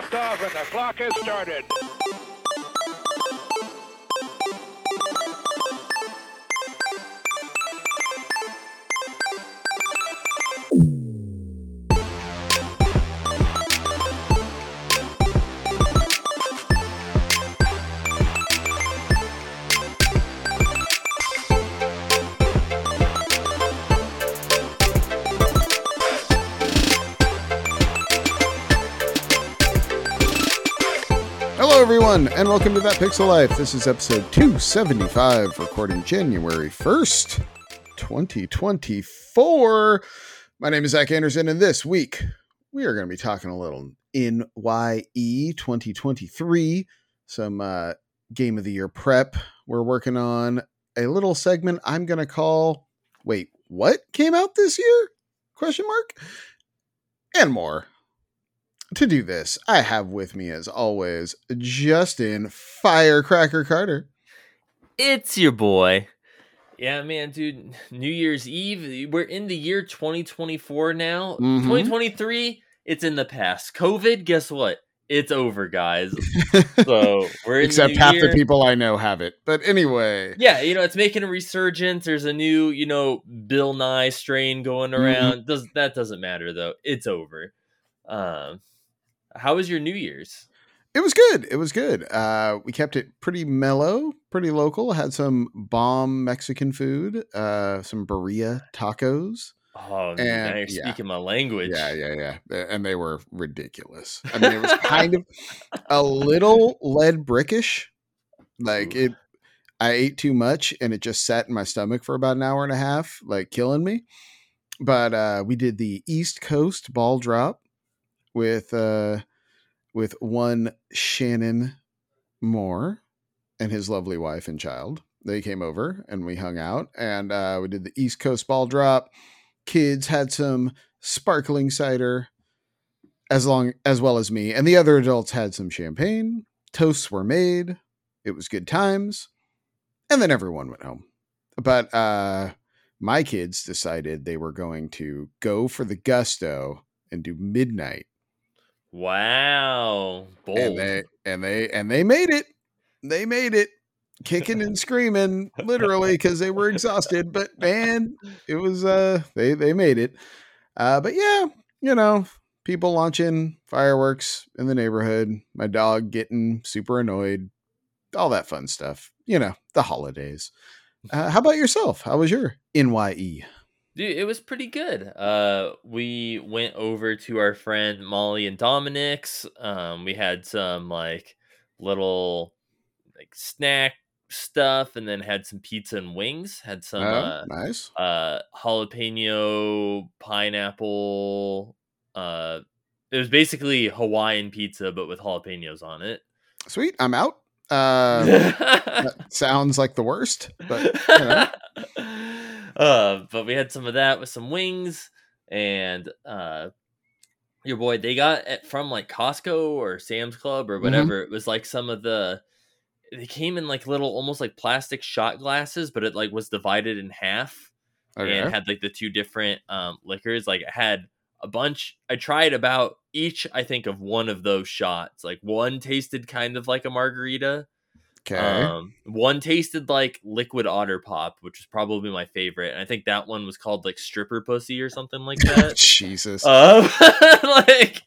liftoff and the clock has started. Welcome to That Pixel Life. This is episode 275, recording January 1st, 2024. My name is Zach Anderson, and this week we are going to be talking a little NYE 2023, some uh, Game of the Year prep. We're working on a little segment I'm going to call Wait, what came out this year? Question mark. And more. To do this, I have with me, as always, Justin Firecracker Carter. It's your boy. Yeah, man, dude. New Year's Eve. We're in the year 2024 now. Mhm. 2023, it's in the past. COVID, guess what? It's over, guys. So we're Except half year. the people I know have it. But anyway, Yeah, you know, it's making a resurgence. There's a new, you know, Bill Nye strain going Mm-hmm. around. Does that doesn't matter though. It's over. Um how was your New Year's? it was good. It was good. Uh, we kept it pretty mellow, pretty local. Had some bomb Mexican food, uh, some birria tacos. Oh, And- now you're yeah. speaking my language. Yeah, yeah, yeah. And they were ridiculous. I mean, it was kind of a little lead brickish. Like Ooh. it, I ate too much and it just sat in my stomach for about an hour and a half, like killing me. But uh, we did the East Coast ball drop with uh, with one Shannon Moore and his lovely wife and child. They came over and we hung out and uh, we did the East Coast ball drop. Kids had some sparkling cider as long as well as me and the other adults had some champagne toasts were made it was good times and then everyone went home but uh my kids decided they were going to go for the gusto and do midnight Wow. Bold. and they and they and they made it. They made it. Kicking and screaming literally because they were exhausted but man it was uh they they made it. Uh but yeah you know people launching fireworks in the neighborhood my dog getting super annoyed all that fun stuff you know the holidays. Uh, how about yourself? How was your nye Dude, it was pretty good. Uh, we went over to our friend Molly and Dominic's. Um, we had some like little like snack stuff, and then had some pizza and wings. Had some oh, uh, nice uh, jalapeno pineapple. Uh, it was basically Hawaiian pizza, but with jalapenos on it. sweet i'm out uh sounds like the worst but you know. uh, but we had some of that with some wings and uh your boy they got it from like Costco or Sam's Club Mm-hmm. or whatever. It was like some of the they came in like little almost like plastic shot glasses, but it like was divided in half okay. and had like the two different um liquors. Like it had a bunch. I tried about each, I think, of one of those shots. Like one tasted kind of like a margarita. Okay Um, one tasted like liquid otter pop, which was probably my favorite. And I think that one was called like stripper pussy or something like that. jesus um, like,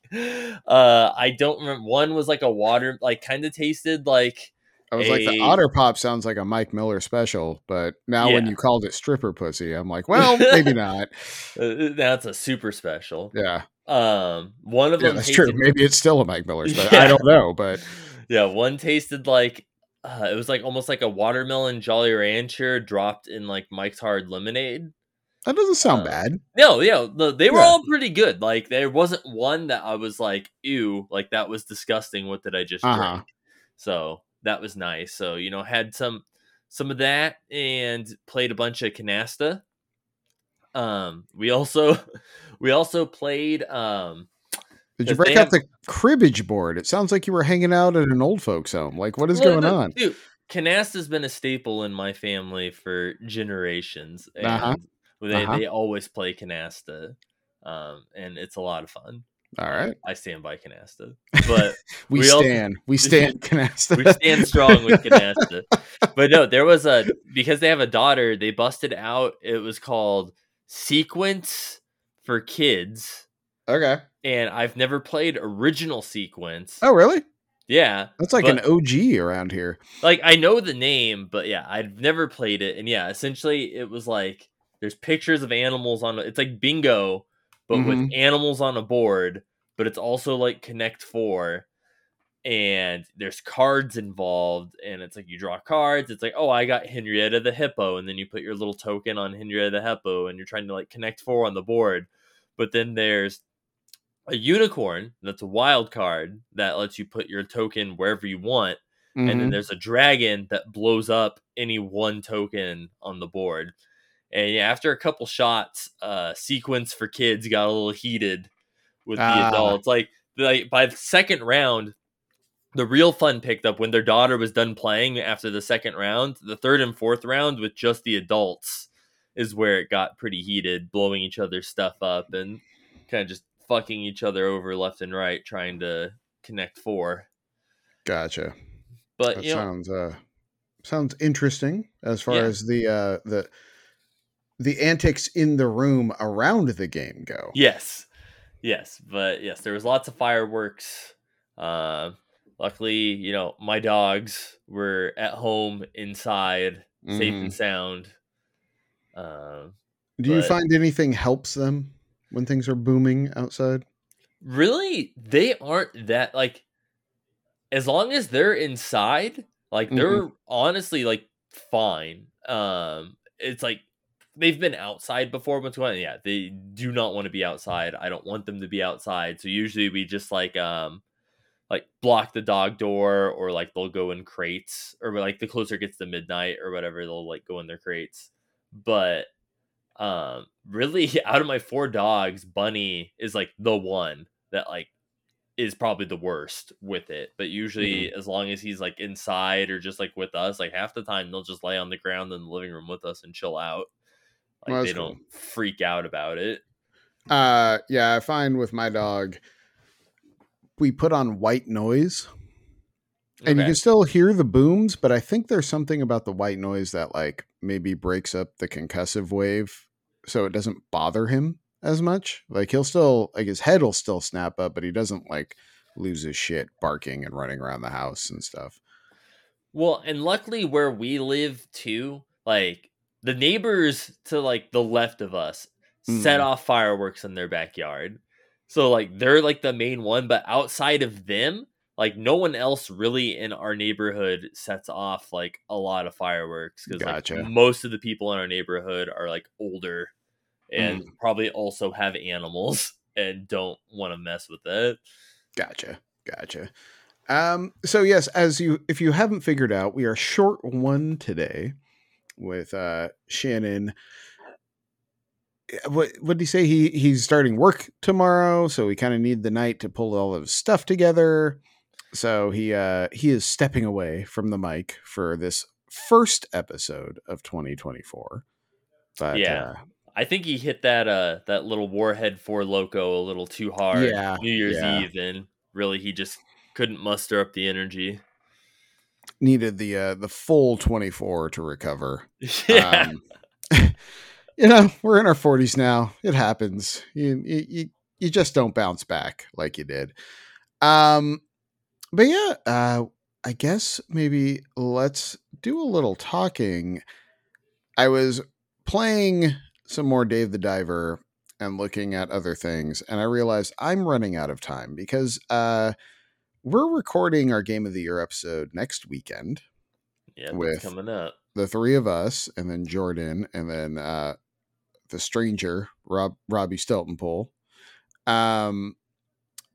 uh, I don't remember. One was like a water, like kind of tasted like I was like, the Otter Pop sounds like a Mike Miller special, but now when you called it stripper pussy, I'm like, well, maybe not. uh, that's a super special. Yeah, Um, one of yeah them that's tasted, true. Maybe it's still a Mike Miller special. Yeah. I don't know, but yeah, one tasted like uh, it was like almost like a watermelon Jolly Rancher dropped in like Mike's Hard Lemonade. that doesn't sound Uh, bad. No, yeah, the, they were Yeah. all pretty good. Like there wasn't one that I was like, "Ew!" Like that was disgusting. What did I just Uh-huh. drink? So that was nice. So you know, had some some of that and played a bunch of canasta. Um, we also we also played um Did you break out the cribbage board? It sounds like you were hanging out at an old folks' home. Like, what is well, going no, on? Dude, canasta's been a staple in my family for generations, and Uh-huh. they Uh-huh. they always play canasta, um, and it's a lot of fun. All right. I stand by Canasta. But We, We also- stand. we stand Canasta. we stand strong with Canasta. But no, there was a because they have a daughter, they busted out it was called Sequence for Kids. Okay. And I've never played original sequence. Oh, really? Yeah. That's like But- an OG around here. like I know the name, but yeah, I've never played it. And yeah, essentially it was like there's pictures of animals on it's like bingo, but with Mhm. animals on a board, but it's also like Connect Four. And there's cards involved, and it's like you draw cards. It's like, oh, I got Henrietta the hippo, and then you put your little token on Henrietta the hippo, and you're trying to like connect four on the board. But then there's a unicorn that's a wild card that lets you put your token wherever you want and then Mhm. there's a dragon that blows up any one token on the board. And yeah, after a couple shots, uh, sequence for kids got a little heated with the Ah. adults. Like, like by the second round, the real fun picked up when their daughter was done playing after the second round. The third and fourth round with just the adults is where it got pretty heated, blowing each other's stuff up and kind of just fucking each other over left and right, trying to connect four. Gotcha. But That you know, sounds uh sounds interesting as far Yeah. as the uh the the antics in the room around the game go. Yes, yes, but yes, there was lots of fireworks. Uh, luckily, you know, my dogs were at home inside, safe Mhm. and sound. Uh, Do you find anything helps them when things are booming outside? really, they aren't that like. As long as they're inside, like they're honestly like fine. Um, it's like they've been outside before what's going on. Yeah, they do not want to be outside. I don't want them to be outside. So usually we just like um like block the dog door or like they'll go in crates or like the closer it gets to midnight or whatever, they'll like go in their crates. But um really out of my four dogs, Bunny is like the one that like is probably the worst with it. But usually as long as he's like inside or just like with us, like half the time they'll just lay on the ground in the living room with us and chill out. Like Well, they cool. don't freak out about it. Uh yeah, I find with my dog we put on white noise and you can still hear the booms, but I think there's something about the white noise that like maybe breaks up the concussive wave so it doesn't bother him as much. Like he'll still like his head will still snap up, but he doesn't like lose his shit barking and running around the house and stuff. Well, and luckily where we live too, like the neighbors to like the left of us set Mm. off fireworks in their backyard. So like they're like the main one, but outside of them, like no one else really in our neighborhood sets off like a lot of fireworks because Gotcha. like most of the people in our neighborhood are like older and Mm. probably also have animals and don't want to mess with it. Gotcha. Gotcha. Um, so yes, as you if you haven't figured out, we are short one today with uh Shannon. What what did he say? He he's starting work tomorrow, so we kind of need the night to pull all of his stuff together. So he uh he is stepping away from the mic for this first episode of 2024. But Yeah. uh, I think he hit that uh that little Warhead 4Loko a little too hard Yeah, New Year's yeah. Eve and really he just couldn't muster up the energy. needed the uh the full 24 to recover. yeah. Um, you know, we're in our 40s now. It happens. You, you you you just don't bounce back like you did. Um but yeah, uh I guess maybe let's do a little talking. I was playing some more Dave the Diver and looking at other things and I realized I'm running out of time because uh we're recording our game of the year episode next weekend yeah, with- coming up. the three of us, and then Jordan, and then uh, the stranger, Rob Robbie Steltenpool. Um,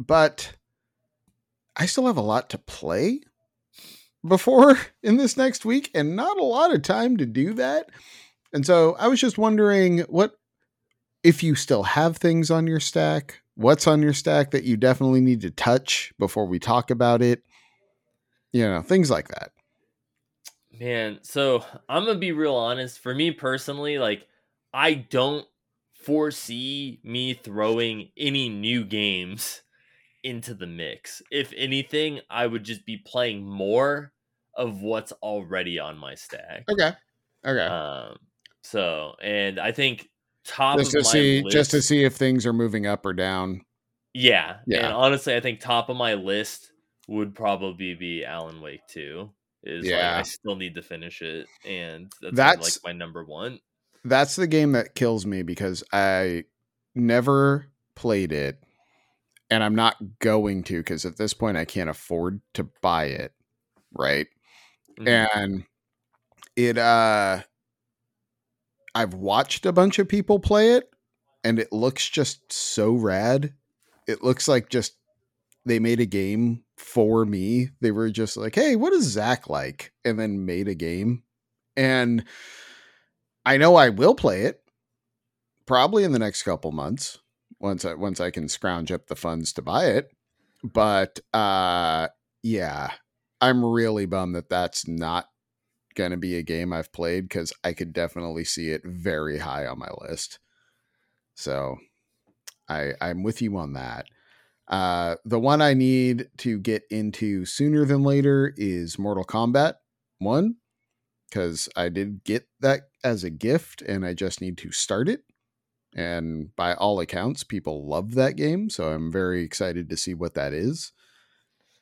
but I still have a lot to play before in this next week, and not a lot of time to do that. And so I was just wondering what if you still have things on your stack. What's on your stack that you definitely need to touch before we talk about it? You know, things like that. Man, so I'm gonna be real honest. For me personally, like I don't foresee me throwing any new games into the mix. If anything, I would just be playing more of what's already on my stack. Okay. Okay. Um so and I think top just of to my see list, just to see if things are moving up or down. Yeah. Yeah. And honestly, I think top of my list would probably be Alan Wake 2. Is like Yeah. I still need to finish it and that's, That's- like my number one. That's the game that kills me because I never played it and I'm not going to because at this point I can't afford to buy it, right? Mhm. and it uh I've watched a bunch of people play it and it looks just so rad. It looks like just they made a game for me. They were just like, "Hey, what is Zach like?" and then made a game. And I know I will play it probably in the next couple months once I once I can scrounge up the funds to buy it. But uh yeah, I'm really bummed that that's not going to be a game I've played because I could definitely see it very high on my list. So I I'm with you on that. Uh, the one I need to get into sooner than later is Mortal Kombat 1 because I did get that as a gift and I just need to start it. And by all accounts, people love that game. So I'm very excited to see what that is.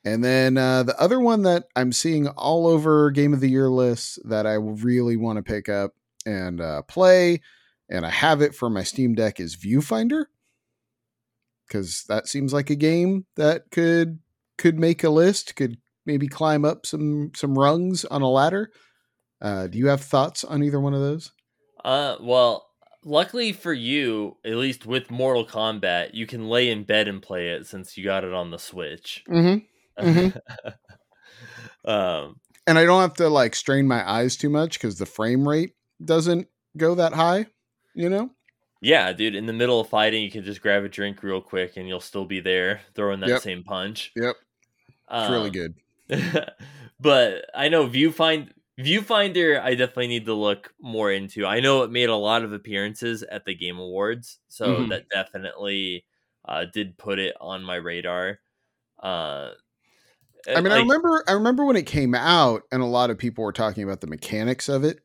And then uh, the other one that I'm seeing all over Game of the Year lists that I really want to pick up and uh, play, and I have it for my Steam Deck is Viewfinder, because that seems like a game that could could make a list, could maybe climb up some some rungs on a ladder. Uh, do you have thoughts on either one of those? Uh, well, luckily for you, at least with Mortal Kombat, you can lay in bed and play it since you got it on the Switch. Mm-hmm. Mhm. um, And I don't have to like strain my eyes too much because the frame rate doesn't go that high. You know? yeah, dude, in the middle of fighting, you can just grab a drink real quick and you'll still be there throwing that Yep. same punch. Yep. It's really Um, good. but I know Viewfind Viewfinder I definitely need to look more into. I know it made a lot of appearances at the Game Awards, so Mhm. that definitely uh, did put it on my radar. Uh, I mean, I remember I remember when it came out and a lot of people were talking about the mechanics of it.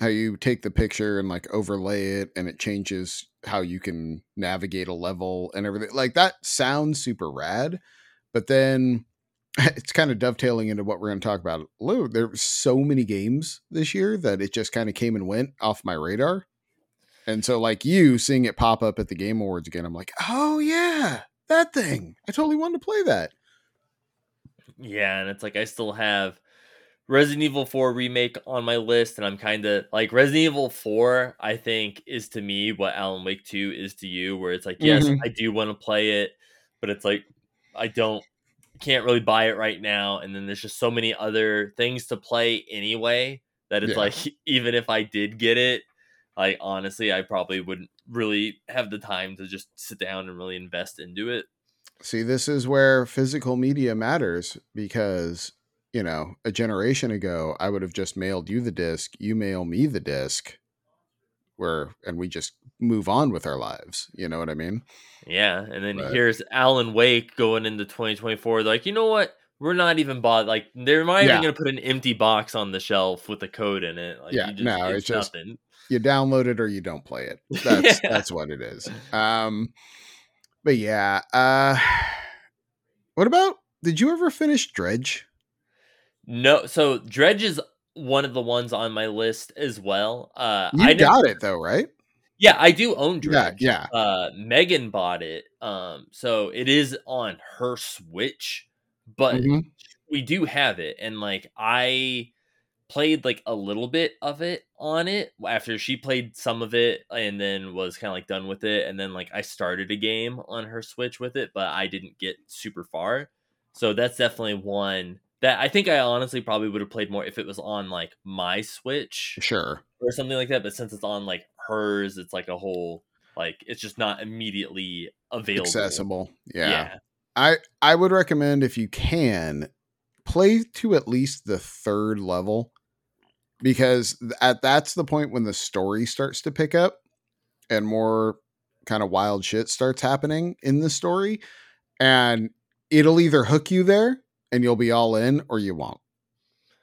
How you take the picture and like overlay it and it changes how you can navigate a level and everything. Like that sounds super rad. But then it's kind of dovetailing into what we're going to talk about. Lou, there were so many games this year that it just kind of came and went off my radar. And so like you seeing it pop up at the Game Awards again, I'm like, "Oh yeah, that thing. I totally wanted to play that." Yeah, and it's like I still have Resident Evil 4 remake on my list, and I'm kind of like Resident Evil 4. I think is to me what Alan Wake 2 is to you, where it's like, yes, Mhm. I do want to play it, but it's like I don't, can't really buy it right now, and then there's just so many other things to play anyway that it's Yeah. like even if I did get it, like honestly, I probably wouldn't really have the time to just sit down and really invest into it. See, this is where physical media matters because, you know, a generation ago, I would have just mailed you the disc, you mail me the disc, where, and we just move on with our lives. You know what I mean? Yeah, and then But- here's Alan Wake going into 2024. Like, you know what? We're not even bought. Like, they're not Yeah. even going to put an empty box on the shelf with a code in it. Like, Yeah, you just, no, it's, it's just- nothing. You download it or you don't play it. That's Yeah. that's what it is. Um, but yeah. Uh, what about? Did you ever finish Dredge? No, so Dredge is one of the ones on my list as well. Uh, You I got it though, right? Yeah, I do own Yeah, Dredge. yeah. Uh, Megan bought it. Um, so it is on her Switch, but Mhm. we do have it and like i played like a little bit of it on it after she played some of it and then was kind of like done with it and then like i started a game on her switch with it but i didn't get super far so that's definitely one that i think i honestly probably would have played more if it was on like my switch Sure. or something like that but since it's on like hers it's like a whole like it's just not immediately available Accessible. yeah I I would recommend if you can play to at least the third level because at that's the point when the story starts to pick up and more kind of wild shit starts happening in the story and it'll either hook you there and you'll be all in or you won't.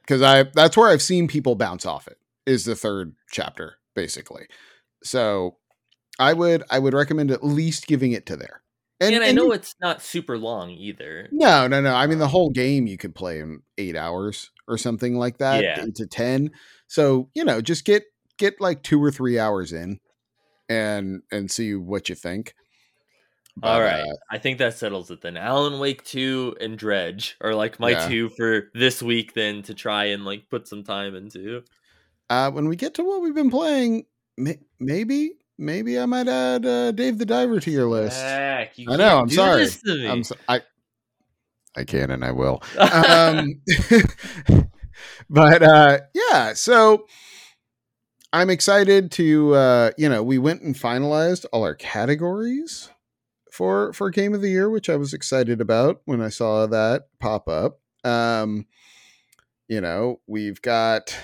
Cuz I that's where I've seen people bounce off it. Is the third chapter basically. So I would I would recommend at least giving it to there. And, I know you- it's not super long either. no, no, no. I mean, the um whole game you could play in eight hours or something like that, Yeah. to ten. So you know, just get get like two or three hours in, and and see what you think. All But, right. uh, I think that settles it then. Alan Wake 2 and Dredge are like my Yeah. two for this week then to try and like put some time into. uh, when we get to what we've been playing, may, maybe maybe I might add uh, Dave the Diver to your list. Heck, you I know, I'm sorry. this to me. I'm so, I I can and I will. um, but uh, yeah, so I'm excited to uh, you know we went and finalized all our categories for for game of the year, which I was excited about when I saw that pop up. Um, you know we've got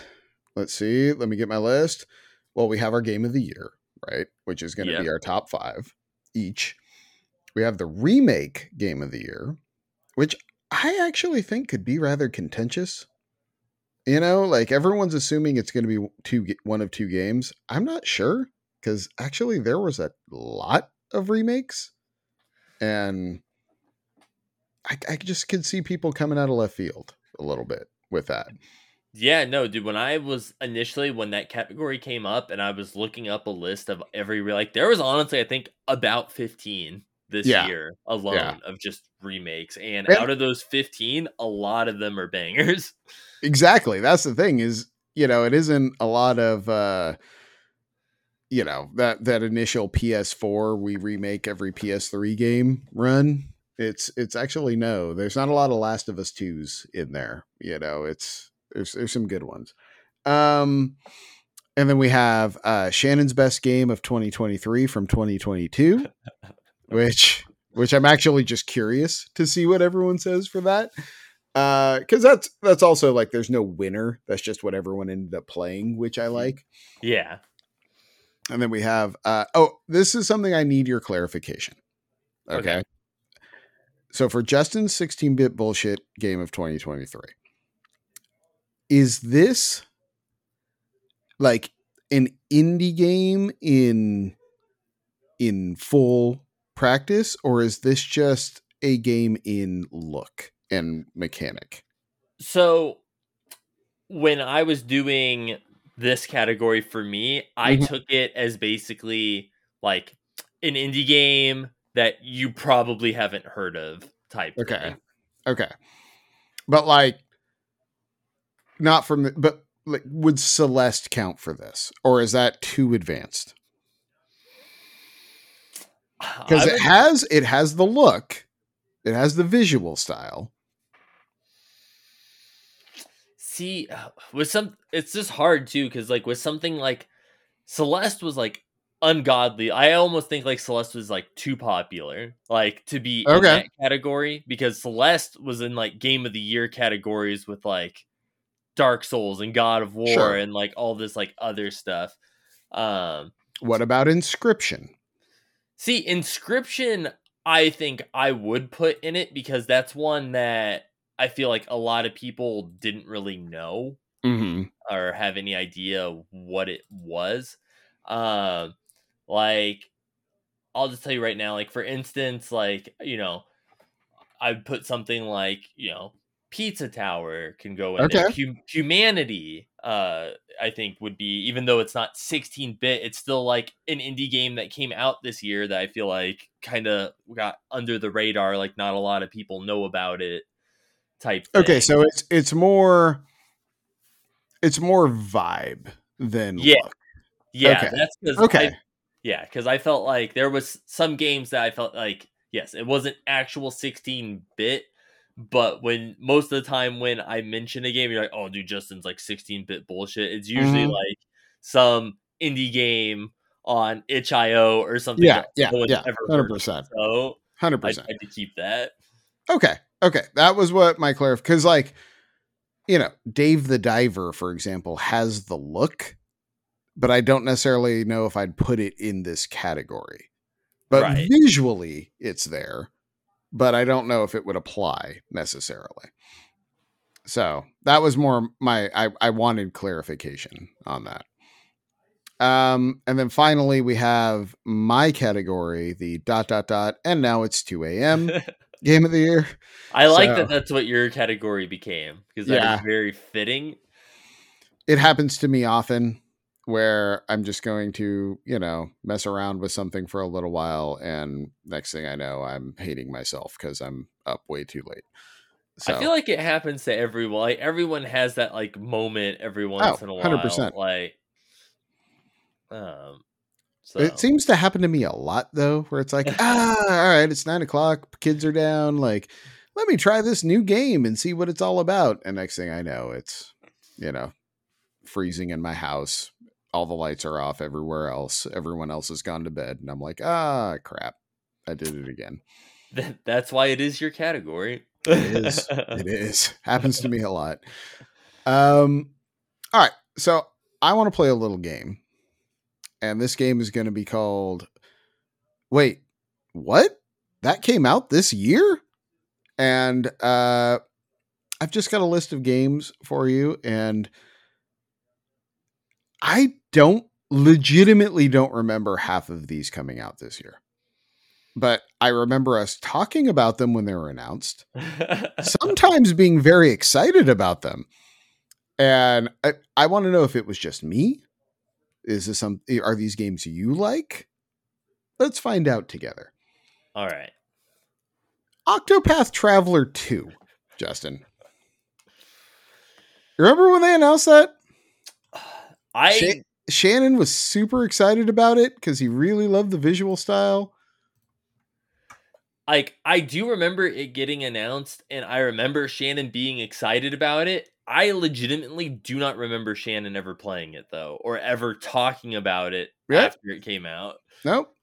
let's see, let me get my list. Well, we have our game of the year, right, which is going to be our top five each. We have the remake game of the year, which I actually think could be rather contentious. You know, like everyone's assuming it's going to be two, one of two games. I'm not sure because actually there was a lot of remakes, and I, I just could see people coming out of left field a little bit with that. Yeah, no, dude. When I was initially when that category came up, and I was looking up a list of every like, there was honestly, I think, about fifteen this Yeah. year alone Yeah. of just remakes, and And- out of those fifteen, a lot of them are bangers. Exactly. That's the thing is, you know, it isn't a lot of uh you know, that that initial PS4 we remake every PS3 game run. It's it's actually no. There's not a lot of Last of Us 2s in there, you know. It's there's there's some good ones. Um and then we have uh Shannon's best game of 2023 from 2022, which which I'm actually just curious to see what everyone says for that uh because that's that's also like there's no winner that's just what everyone ended up playing which i like Yeah, and then we have uh oh this is something i need your clarification okay, Okay. so for justin's 16-bit bullshit game of 2023 is this like an indie game in in full practice or is this just a game in look and mechanic So when I was doing this category for me, I Mhm. took it as basically like an indie game that you probably haven't heard of type. Okay. thing. Okay. But like not from the but like would Celeste count for this? Or is that too advanced? Because it has it has the look, it has the visual style. See uh, with some it's just hard too because like with something like celeste was like ungodly i almost think like celeste was like too popular like to be in that category because celeste was in like game of the year categories with like dark souls and god of war Sure. and like all this like other stuff um What about inscription? see inscription i think i would put in it because that's one that i feel like a lot of people didn't really know Mm-hmm. or have any idea what it was. Um, like I'll just tell you right now, like for instance, like you know, I'd put something like you know, Pizza Tower can go in. Okay. Hum- Humanity, uh, I think would be even though it's not 16 bit, it's still like an indie game that came out this year that I feel like kind of got under the radar. Like not a lot of people know about it. Type. Okay, so it's it's more it's more vibe than Yeah. look. yeah, okay. that's because Okay. Yeah, because I felt like there was some games that I felt like yes, it wasn't actual 16 bit, but when most of the time when I mention a game, you're like, oh, dude, Justin's like 16 bit bullshit. It's usually Mhm. like some indie game on itch.io or something. Yeah, yeah, no yeah. ever Hundred heard of. percent. So Hundred I percent. tried to keep that. Okay. Okay. That was what my clarif because like, you know, Dave the Diver, for example, has the look, but I don't necessarily know if I'd put it in this category. But Right. visually it's there. but I don't know if it would apply necessarily. So that was more my I, I wanted clarification on that. Um, and then finally we have my category, the dot dot dot, and now it's 2 a.m. game of the year. I like So- that that's what your category became because that is Yeah. very fitting. It happens to me often where I'm just going to, you know, mess around with something for a little while, and next thing I know, I'm hating myself because I'm up way too late. So I feel like it happens to everyone. Like everyone has that like moment every once Oh, in a while. 100%. Like, um, so It seems to happen to me a lot though, where it's like, ah, all right, it's nine o'clock, kids are down. Like, let me try this new game and see what it's all about. And next thing I know, it's, you know, freezing in my house. All the lights are off everywhere else. Everyone else has gone to bed. And I'm like, ah, crap. I did it again. That's why it is your category. It is. It is. Happens to me a lot. Um, all right. So I want to play a little game. And this game is going to be called Wait, what? That came out this year? And uh I've just got a list of games for you and I don't legitimately don't remember half of these coming out this year. But I remember us talking about them when they were announced sometimes being very excited about them. And I, I want to know if it was just me. Is this some eh, are these games you like? Let's find out together. All right. Octopath Traveler 2, Justin. Remember when they announced that? I Sha- Shannon was super excited about it because he really loved the visual style. Like I do remember it getting announced and I remember Shannon being excited about it. I legitimately do not remember Shannon ever playing it though or ever talking about it Yeah. after it came out. Nope.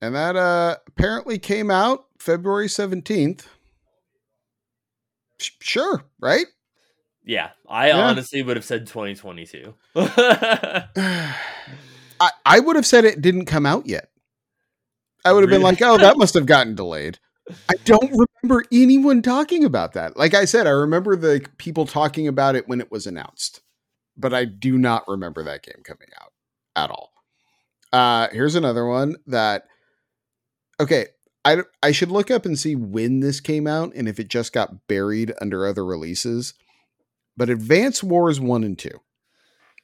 And that uh apparently came out February 17th. Sh- Sure, right? Yeah, I Yeah. honestly would have said 2022. I, I would have said it didn't come out yet. I would have been like, oh, that must have gotten delayed. I don't remember anyone talking about that. Like I said, I remember the people talking about it when it was announced, but I do not remember that game coming out at all. Uh, here's another one that, okay, I, I should look up and see when this came out and if it just got buried under other releases. But Advance Wars 1 and 2.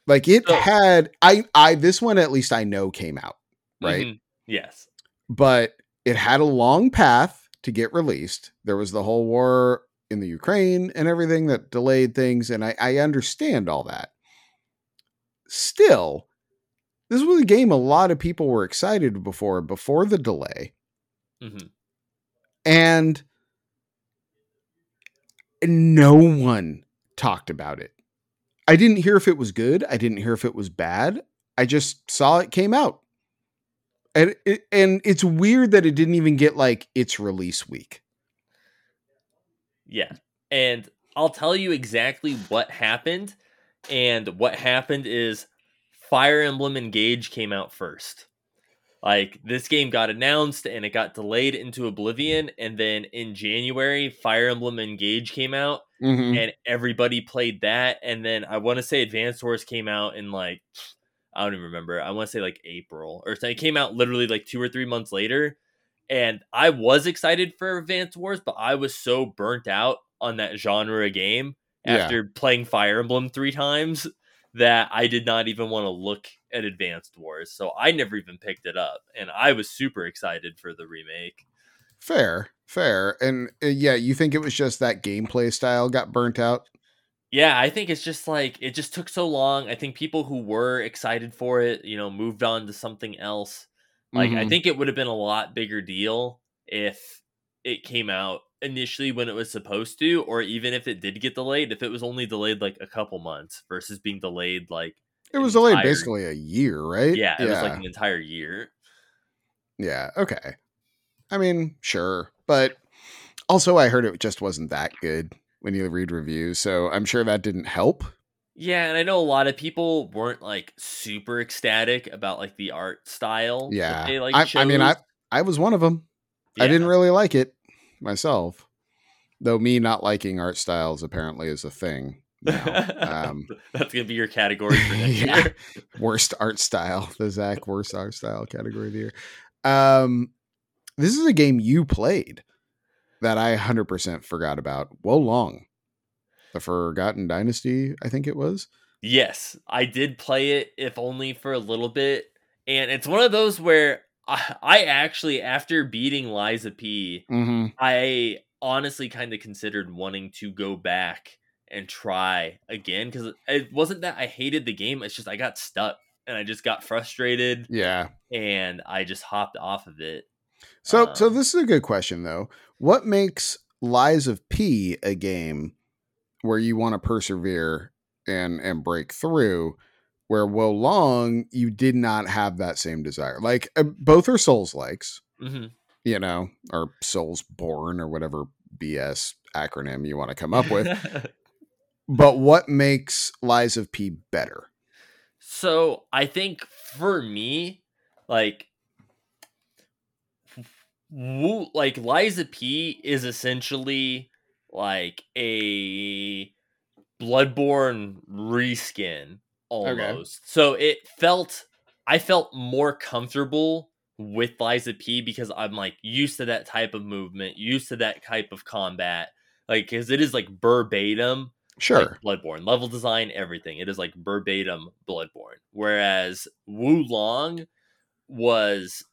Like it So- had I I this one at least I know came out, right? Mhm. Yes. But it had a long path to get released. There was the whole war in the Ukraine and everything that delayed things, and I, I understand all that. Still, this was a game a lot of people were excited before before the delay. Mhm. and no one talked about it. I didn't hear if it was good. I didn't hear if it was bad. I just saw it came out. And it, and it's weird that it didn't even get like its release week. Yeah. And I'll tell you exactly what happened. And what happened is Fire Emblem Engage came out first. Like this game got announced and it got delayed into Oblivion. And then in January, Fire Emblem Engage came out Mhm. and everybody played that. And then I want to say Advanced Wars came out in like, I don't even remember. I want to say like April or something. It came out literally like two or three months later. And I was excited for Advanced Wars, but I was so burnt out on that genre of game Yeah. after playing Fire Emblem three times that I did not even want to look at Advanced Wars. So I never even picked it up. And I was super excited for the remake. Fair, fair. And uh, yeah, you think it was just that gameplay style got burnt out? Yeah, I think it's just like it just took so long. I think people who were excited for it, you know, moved on to something else. Like I Mhm. think it would have been a lot bigger deal if it came out initially when it was supposed to, or even if it did get delayed, if it was only delayed like a couple months versus being delayed like It was delayed entire- basically a year, right? yeah, it was like an entire year. Yeah, okay. I mean, sure. But also I heard it just wasn't that good when you read reviews, so I'm sure that didn't help. Yeah, and I know a lot of people weren't like super ecstatic about like the art style. Yeah. they, like, I, I mean I. I was one of them. I didn't really like it. myself. Though me not liking art styles apparently is a thing. Um, That's gonna be your category for next Yeah. year. worst art style, the Zach worst art style category of the year. Um, this is a game you played that I 100% forgot about. Wo Long, the Forgotten Dynasty, I think it was. Yes, I did play it, if only for a little bit. And it's one of those where I, I actually, after beating Lies of P, Mm-hmm. I honestly kind of considered wanting to go back and try again because it wasn't that I hated the game. It's just I got stuck and I just got frustrated Yeah. and I just hopped off of it. So, so Um, this is a good question though. What makes Lies of P a game where you want to persevere and and break through? Where Wo Long, you did not have that same desire. Like uh, both are Souls likes, hmm you know, or Soulsborne or whatever BS acronym you want to come up with. but what makes Lies of P better? so I think for me, like, Wu, like Lies of P is essentially like a Bloodborne reskin almost. So it felt I felt more comfortable with Lies of P because I'm like used to that type of movement, used to that type of combat. Like cuz it is like verbatim Sure. like Bloodborne. Level design, everything. It is like verbatim Bloodborne. Whereas Wo Long was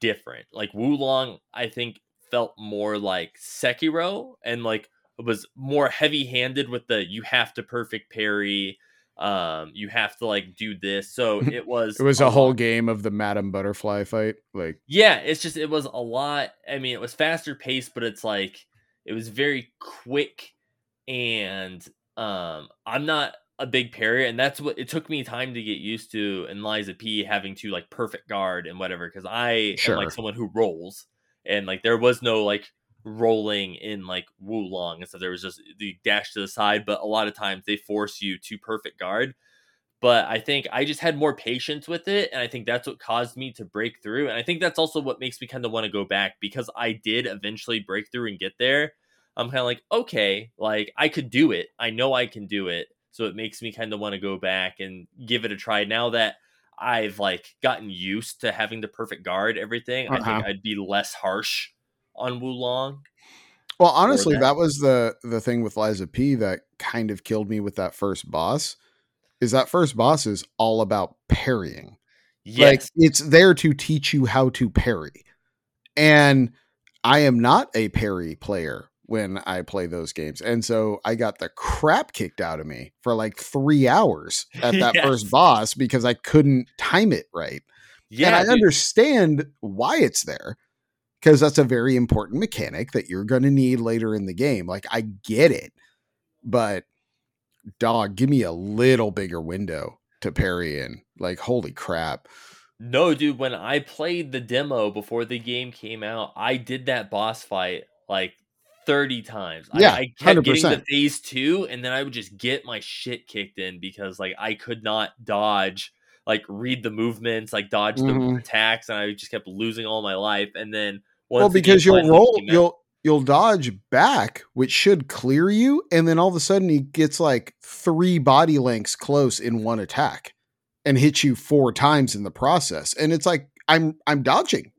different. Like Wo Long, I think felt more like Sekiro and like was more heavy handed with the you have to perfect parry. Um, you have to like do this. So it was it was a whole lot- game of the Madam Butterfly fight. Like, yeah, it's just it was a lot. I mean, it was faster paced, but it's like it was very quick and um I'm not a big parry and that's what it took me time to get used to And Lies of P having to like perfect guard and whatever cuz I am like someone who rolls and like there was no like rolling in like Wo Long and so there was just the dash to the side but a lot of times they force you to perfect guard but I think I just had more patience with it, and I think that's what caused me to break through. And I think that's also what makes me kind of want to go back because I did eventually break through and get there. I'm kind of like, okay, like I could do it. I know I can do it. So it makes me kind of want to go back and give it a try. Now that I've like gotten used to having the perfect guard, everything, I Uh-huh. think I'd be less harsh on Wo Long. well, honestly, that. that. was the the thing with Lies of P that kind of killed me with that first boss. Is that first boss is all about parrying. Like Yes. it's there to teach you how to parry. And I am not a parry player when I play those games. And so I got the crap kicked out of me for like 3 hours at that Yes. first boss because I couldn't time it right. yeah. and I dude. understand why it's there because that's a very important mechanic that you're going to need later in the game. Like I get it, but dog, give me a little bigger window to parry in. Like holy crap. No, dude, when I played the demo before the game came out, I did that boss fight like 30 times. Yeah, I, I kept getting to phase two, and then I would just get my shit kicked in because like I could not dodge, like read the movements, like dodge Mhm. the attacks, and I just kept losing all my life. And then well, because you'll roll, out- you'll you'll dodge back, which should clear you, and then all of a sudden he gets like three body lengths close in one attack and hits you four times in the process. And it's like I'm I'm dodging.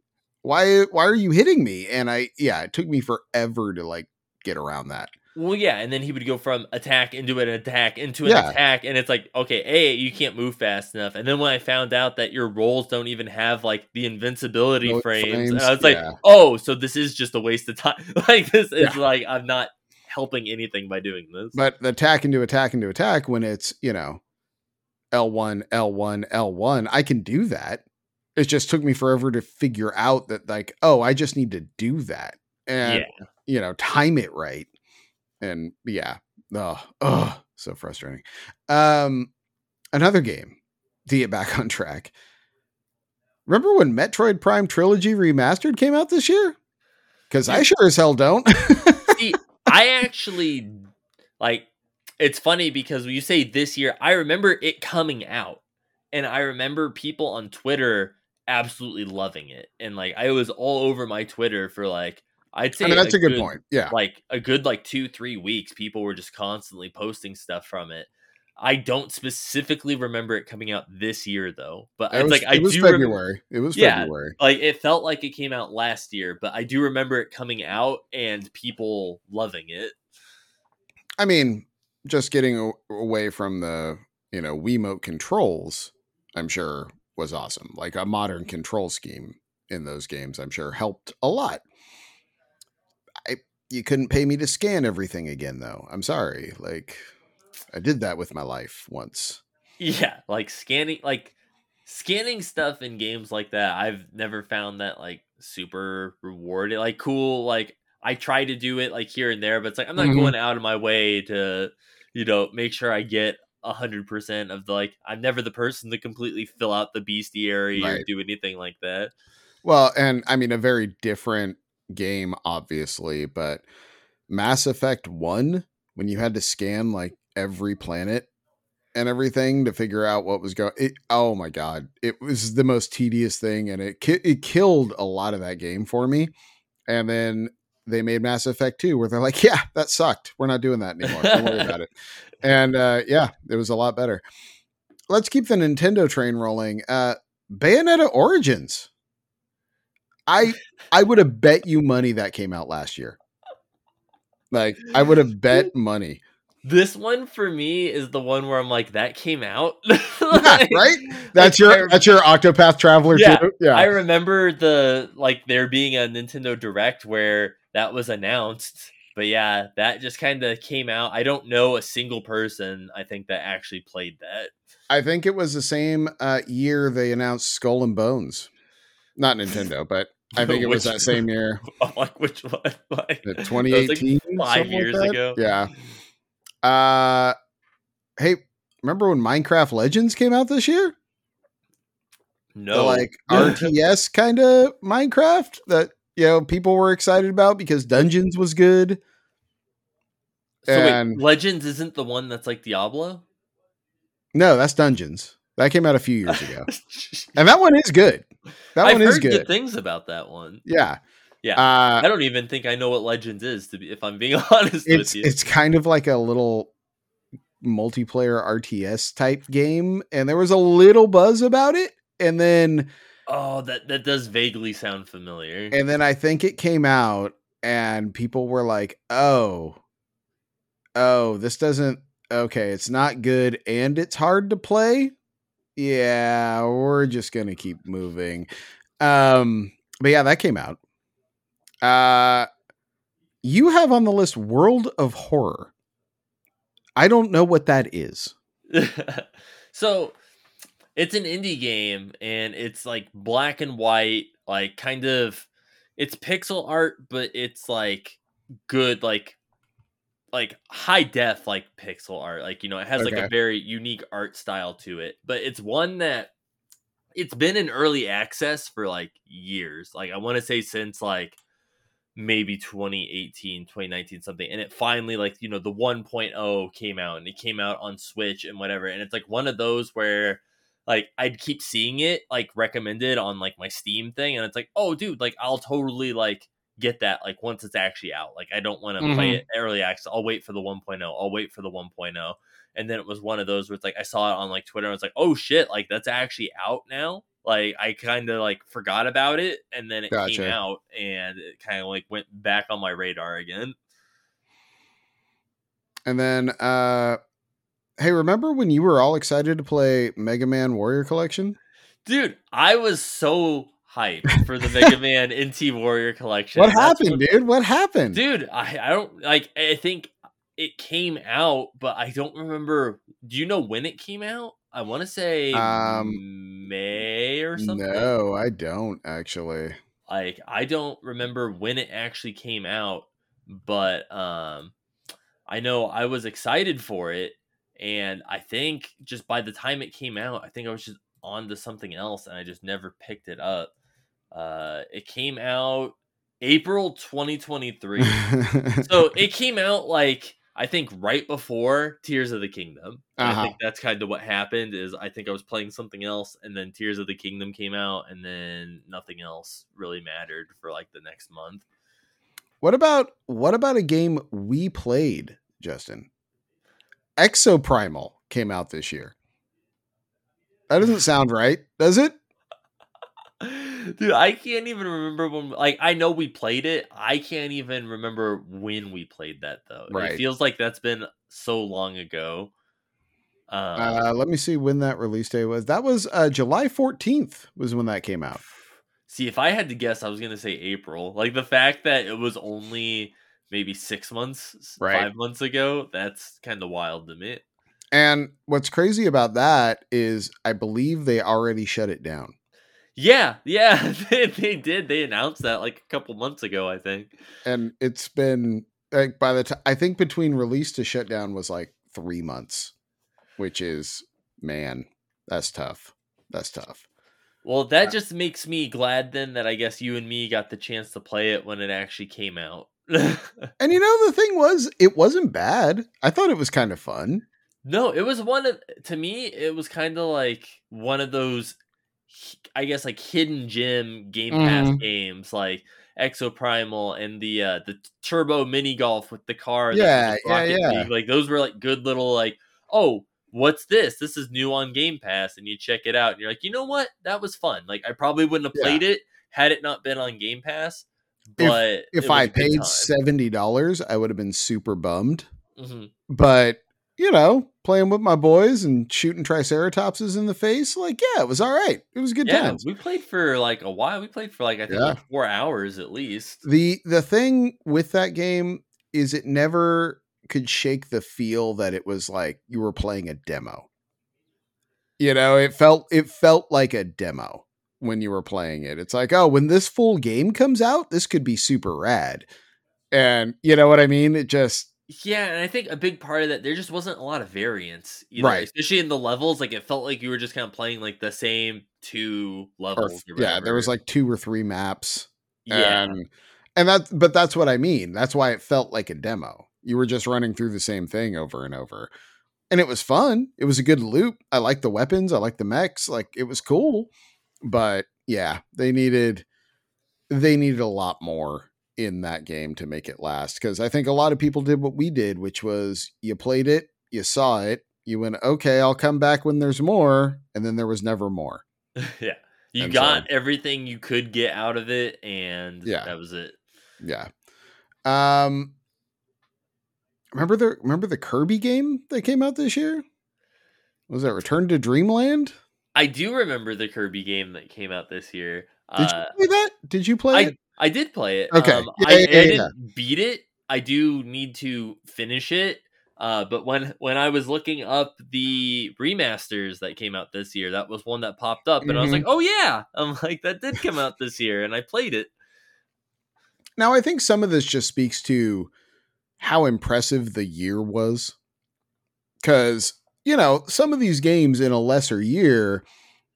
Why why are you hitting me? And I yeah, it took me forever to like get around that. Well, yeah, and then he would go from attack into an attack into an Yeah. attack, and it's like, okay, a you can't move fast enough. And then when I found out that your rolls don't even have like the invincibility No frames, frames, I was like, oh, so this is just a waste of time. like this is Yeah. like I'm not helping anything by doing this. But the attack into attack into attack when it's, you know, L1, L1, L1, I can do that. It just took me forever to figure out that, like, oh, I just need to do that and, yeah, you know, time it right. And yeah, oh, oh, so frustrating. Um, another game to get back on track. Remember when Metroid Prime Trilogy Remastered came out this year? Because I sure as hell don't. See, I actually like. It's funny because when you say this year, I remember it coming out, and I remember people on Twitter absolutely loving it, and like I was all over my Twitter for like I'd say I mean, that's a good, point. Yeah. Like a good like two three weeks, people were just constantly posting stuff from it. I don't specifically remember it coming out this year though, but It was, like I it was do February. It was Yeah. February. like it felt like it came out last year, but I do remember it coming out and people loving it. I mean, just getting away from the, you know, Wiimote controls, I'm sure was awesome. Like a modern control scheme in those games, I'm sure helped a lot. I you couldn't pay me to scan everything again though. I'm sorry. Like I did that with my life once. Yeah, like scanning like scanning stuff in games like that. I've never found that like super rewarding. Like cool, like I try to do it like here and there, but it's like I'm not Mhm. going out of my way to, you know, make sure I get hundred percent of the like I'm never the person to completely fill out the bestiary or do anything like that. Well, and I mean a very different game obviously, but Mass Effect 1 when you had to scan like every planet and everything to figure out what was going it oh my god it was the most tedious thing and it ki- it killed a lot of that game for me and then they made mass effect 2 where they're like yeah that sucked. We're not doing that anymore. Don't worry about it. And uh yeah it was a lot better. Let's keep the nintendo train rolling. Uh bayonetta origins. I i would have bet you money that came out last year. Like i would have bet money. This one for me is the one where I'm like, that came out. yeah, right? That's like, I your that's your octopath traveler Yeah, too? Yeah. I remember the like there being a Nintendo Direct where that was announced. But yeah, that just kind of came out. I don't know a single person I think that actually played that. I think it was the same uh, year they announced Skull and Bones. Not Nintendo, but I think it was that same year, I'm like, which one? Like, the that was, 2018, five something like years ago. Yeah. Uh, hey, remember when Minecraft Legends came out this year? The No, like RTS kind of Minecraft that you know people were excited about because Dungeons was good. so and- wait, Legends isn't the one that's like Diablo. No, that's Dungeons. That came out a few years ago, and that one is good. That I've one is good good. things about that one. Yeah, Yeah. Uh, I don't even think I know what Legends is to be if I'm being honest it's with you. it's kind of like a little multiplayer RTS type game, and there was a little buzz about it, and then Oh, that that does vaguely sound familiar. and then I think it came out, and people were like, "Oh, oh, this doesn't okay, it's not good, and it's hard to play." Yeah, we're just gonna keep moving. Um, but yeah, that came out. Uh, you have on the list World of Horror. I don't know what that is. so it's an indie game and it's like black and white, like kind of it's pixel art, but it's like good like like high def like pixel art. Like, you know, it has like a very unique art style to it. But it's one that it's been in early access for like years. Like I want to say since like maybe 2018 2019 something and it finally like you know the 1.0 came out and it came out on switch and whatever and it's like one of those where like i'd keep seeing it like recommended on like my steam thing and it's like oh dude like i'll totally like get that like once it's actually out like i don't want to play Mhm. it early access i'll wait for the 1.0 i'll wait for the 1.0 and then it was one of those where it's like i saw it on like twitter and it's like oh shit like that's actually out now? Like i kind of like forgot about it and then it came out and it kind of like went back on my radar again. And then, uh, hey, remember when you were all excited to play Mega Man Warrior Collection? dude i was so hyped for the mega man nt warrior collection What That's happened, dude? What happened? dude I, I don't like i think it came out but i don't remember do you know when it came out i want to say Um, may or something No, I don't actually. like i don't remember when it actually came out but um i know i was excited for it and i think just by the time it came out i think i was just on to something else and i just never picked it up uh it came out april 2023 so it came out like I think right before Tears of the Kingdom. Uh-huh. I think that's kind of what happened. Is I think I was playing something else, and then Tears of the Kingdom came out, and then nothing else really mattered for like the next month. What about what about a game we played, Justin? Exoprimal came out this year. That doesn't sound right, does it? Dude, I can't even remember when. Like, I know we played it. I can't even remember when we played that though. Right. It feels like that's been so long ago. Um, Uh, let me see when that release day was. That was uh, July 14th was when that came out. see, if I had to guess, I was gonna say April. Like the fact that it was only maybe six months, Right. five months ago. That's kind of wild to me. And what's crazy about that is I believe they already shut it down. Yeah, yeah, they, they did. They announced that like a couple months ago, I think. And it's been like by the time I think between release to shutdown was like three months, which is man, that's tough. That's tough. Well, that uh just makes me glad then that I guess you and me got the chance to play it when it actually came out. And you know the thing was, it wasn't bad. I thought it was kind of fun. no, it was one of to me. It was kind of like one of those, I guess, like hidden gem Game Pass Mhm. games, like Exoprimal and the uh, the Turbo Mini Golf with the car. Yeah, yeah, yeah. League. Like those were like good little like oh. What's this? This is new on Game Pass, and you check it out, and you're like, you know what? That was fun. Like, I probably wouldn't have Yeah. played it had it not been on Game Pass. If- But If was I paid seventy dollars, I would have been super bummed. Mhm. But you know, playing with my boys and shooting triceratopses in the face, like yeah, it was all right. It was good Yeah, times. we played for like a while. We played for like I think Yeah. like four hours at least. the The thing with that game is it never could shake the feel that it was like you were playing a demo. You know, it felt it felt like a demo when you were playing it. It's like, oh, when this full game comes out, this could be super rad. And you know what I mean? It just Yeah, and I think a big part of that there just wasn't a lot of variance, either, Right. Especially in the levels, like it felt like you were just kind of playing like the same two levels. or yeah, there was like two or three maps. yeah, And and that but that's what I mean. That's why it felt like a demo. You were just running through the same thing over and over. And it was fun. It was a good loop. I liked the weapons. I liked the mechs. Like it was cool. But yeah, they needed they needed a lot more in that game to make it last. Because I think a lot of people did what we did, which was you played it, you saw it, you went, okay, I'll come back when there's more, and then there was never more. yeah. You And got so- everything you could get out of it, and Yeah. that was it. Yeah. Um remember the remember the Kirby game that came out this year? Was that Return to Dreamland? I do remember the Kirby game that came out this year. Did Uh, you play that? Did you play I it? I did play it. Okay. Um, Yeah, I, yeah, I didn't beat it. I do need to finish it. Uh, but when when I was looking up the remasters that came out this year, that was one that popped up, and I was Mhm. like, "Oh yeah!" I'm like, "That did come out this year," and I played it. Now I think some of this just speaks to how impressive the year was. Cause, you know, some of these games in a lesser year,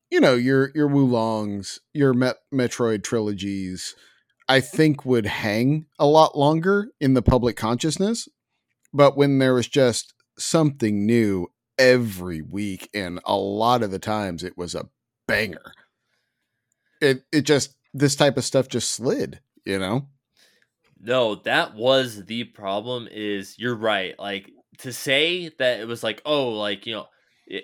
you know, your your Wo Longs, your Met- Metroid trilogies, I think would hang a lot longer in the public consciousness. But when there was just something new every week, and a lot of the times it was a banger. It it just this type of stuff just slid, you know? No, that was the problem. Is you're right. Like to say that it was like, oh, like you know,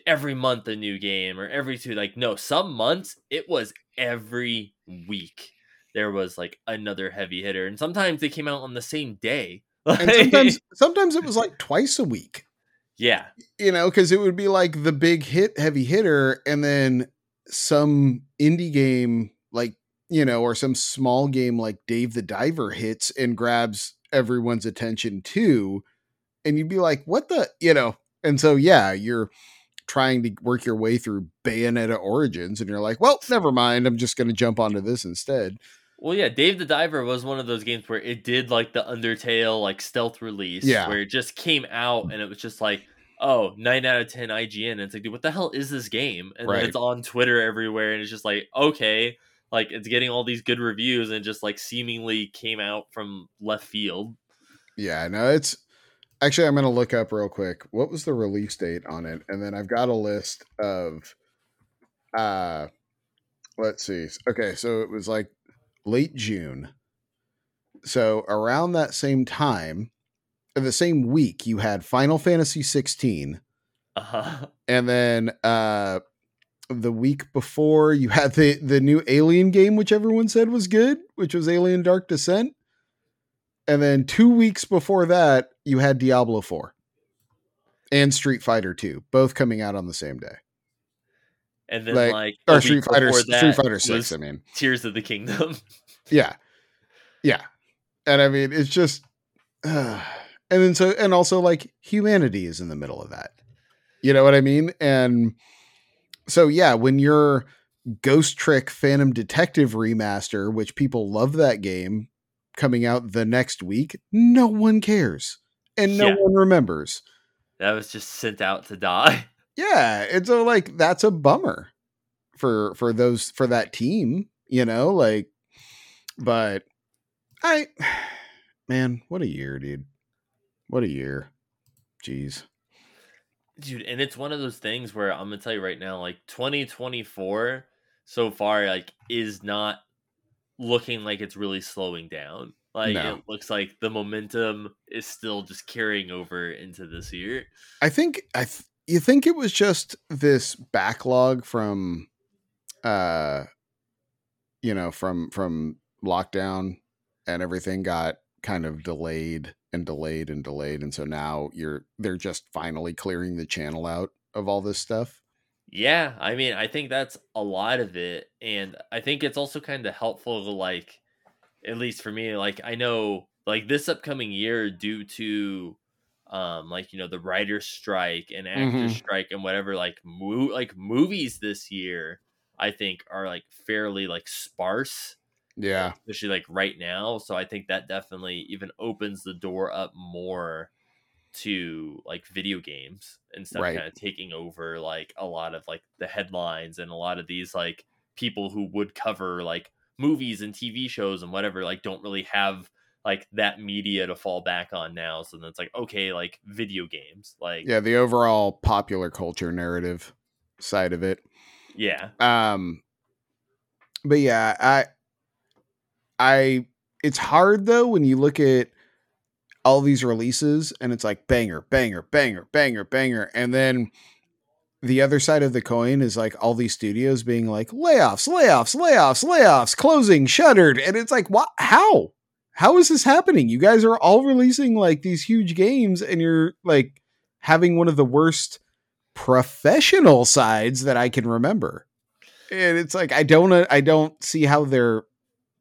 every month a new game or every two. Like no, some months it was every week. There was like another heavy hitter, and sometimes they came out on the same day. and sometimes sometimes it was like twice a week yeah, you know because it would be like the big hit heavy hitter and then some indie game like you know or some small game like dave the diver hits and grabs everyone's attention too and you'd be like what the you know and so yeah you're trying to work your way through bayonetta origins and you're like well never mind i'm just going to jump onto this instead Well, yeah, Dave the Diver was one of those games where it did like the Undertale like stealth release, Yeah. where it just came out and it was just like, oh, nine out of 10 IGN. And it's like, dude, what the hell is this game? And Right. then it's on Twitter everywhere, and it's just like, okay, like it's getting all these good reviews and just like seemingly came out from left field. Yeah, no, it's actually I'm gonna look up real quick. What was the release date on it? And then I've got a list of uh let's see. Okay, so it was like late June. so around that same time, uh, the same week, you had Final Fantasy 16, Uh-huh. and then uh, the week before, you had the the new Alien game, which everyone said was good, which was Alien Dark Descent, and then two weeks before that, you had Diablo 4 and Street Fighter 2, both coming out on the same day. And then Like- like, Or Street Fighter Street Fighter 6, I mean. Tears of the Kingdom. Yeah. Yeah. And I mean, it's just uh, and then so and also like humanity is in the middle of that. You know what I mean? And so yeah, when your Ghost Trick Phantom Detective remaster, which people love that game, coming out the next week, no one cares. And no Yeah. one remembers. that was just sent out to die. Yeah, and so like that's a bummer for for those for that team, you know, like but I man, what a year, dude. What a year. Jeez. Dude, and it's one of those things where I'm gonna tell you right now, like 2024 so far, like, is not looking like it's really slowing down. Like No. it looks like the momentum is still just carrying over into this year. I think I th- you think it was just this backlog from uh you know, from from lockdown and everything got kind of delayed and delayed and delayed and so now you're they're just finally clearing the channel out of all this stuff. Yeah, I mean, I think that's a lot of it, and I think it's also kind of helpful to like, at least for me, like I know like this upcoming year due to, um, like you know the writer's strike and actors Mhm. strike and whatever, like mo- like movies this year, I think are like fairly like sparse, Yeah. especially like right now. So I think that definitely even opens the door up more to like video games and stuff Right. kind of taking over like a lot of like the headlines and a lot of these like people who would cover like movies and TV shows and whatever like don't really have like that media to fall back on now so then it's like okay like video games like Yeah, the overall popular culture narrative side of it. yeah Um but yeah, I I it's hard though when you look at all these releases and it's like banger, banger, banger, banger, banger and then the other side of the coin is like all these studios being like layoffs, layoffs, layoffs, layoffs, closing, shuttered and it's like what how? How is this happening? You guys are all releasing like these huge games and you're like having one of the worst professional sides that I can remember. And it's like I don't uh, I don't see how they're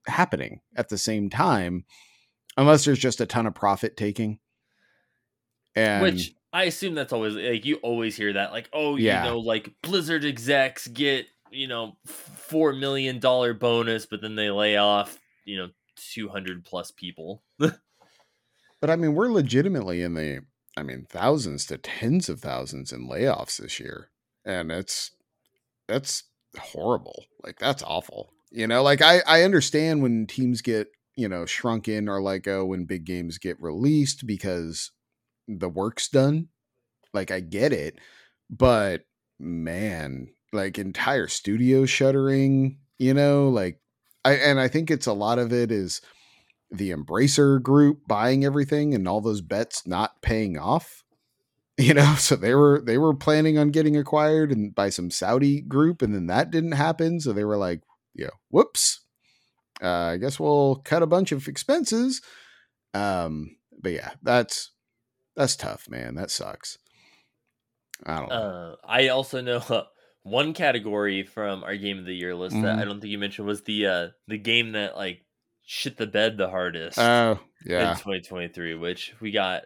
happening at the same time unless there's just a ton of profit taking. And which I assume that's always like you always hear that like oh Yeah. you know like Blizzard execs get you know 4 million dollar bonus but then they lay off you know 200 plus people but I mean we're legitimately in the I mean thousands to tens of thousands in layoffs this year. And it's that's horrible. Like that's awful. You know, like I I understand when teams get, you know, shrunken or like oh when big games get released because the work's done. Like I get it, but man, like entire studio shuttering, you know, like I and I think it's a lot of it is the Embracer group buying everything and all those bets not paying off. You know, so they were they were planning on getting acquired and by some Saudi group, and then that didn't happen. So they were like, "Yeah, whoops. Uh, I guess we'll cut a bunch of expenses." Um, but yeah, that's that's tough, man. That sucks. I don't know. uh I also know uh, one category from our game of the year list that I Mhm. don't think you mentioned was the uh the game that like shit the bed the hardest Oh in yeah, 2023 which we got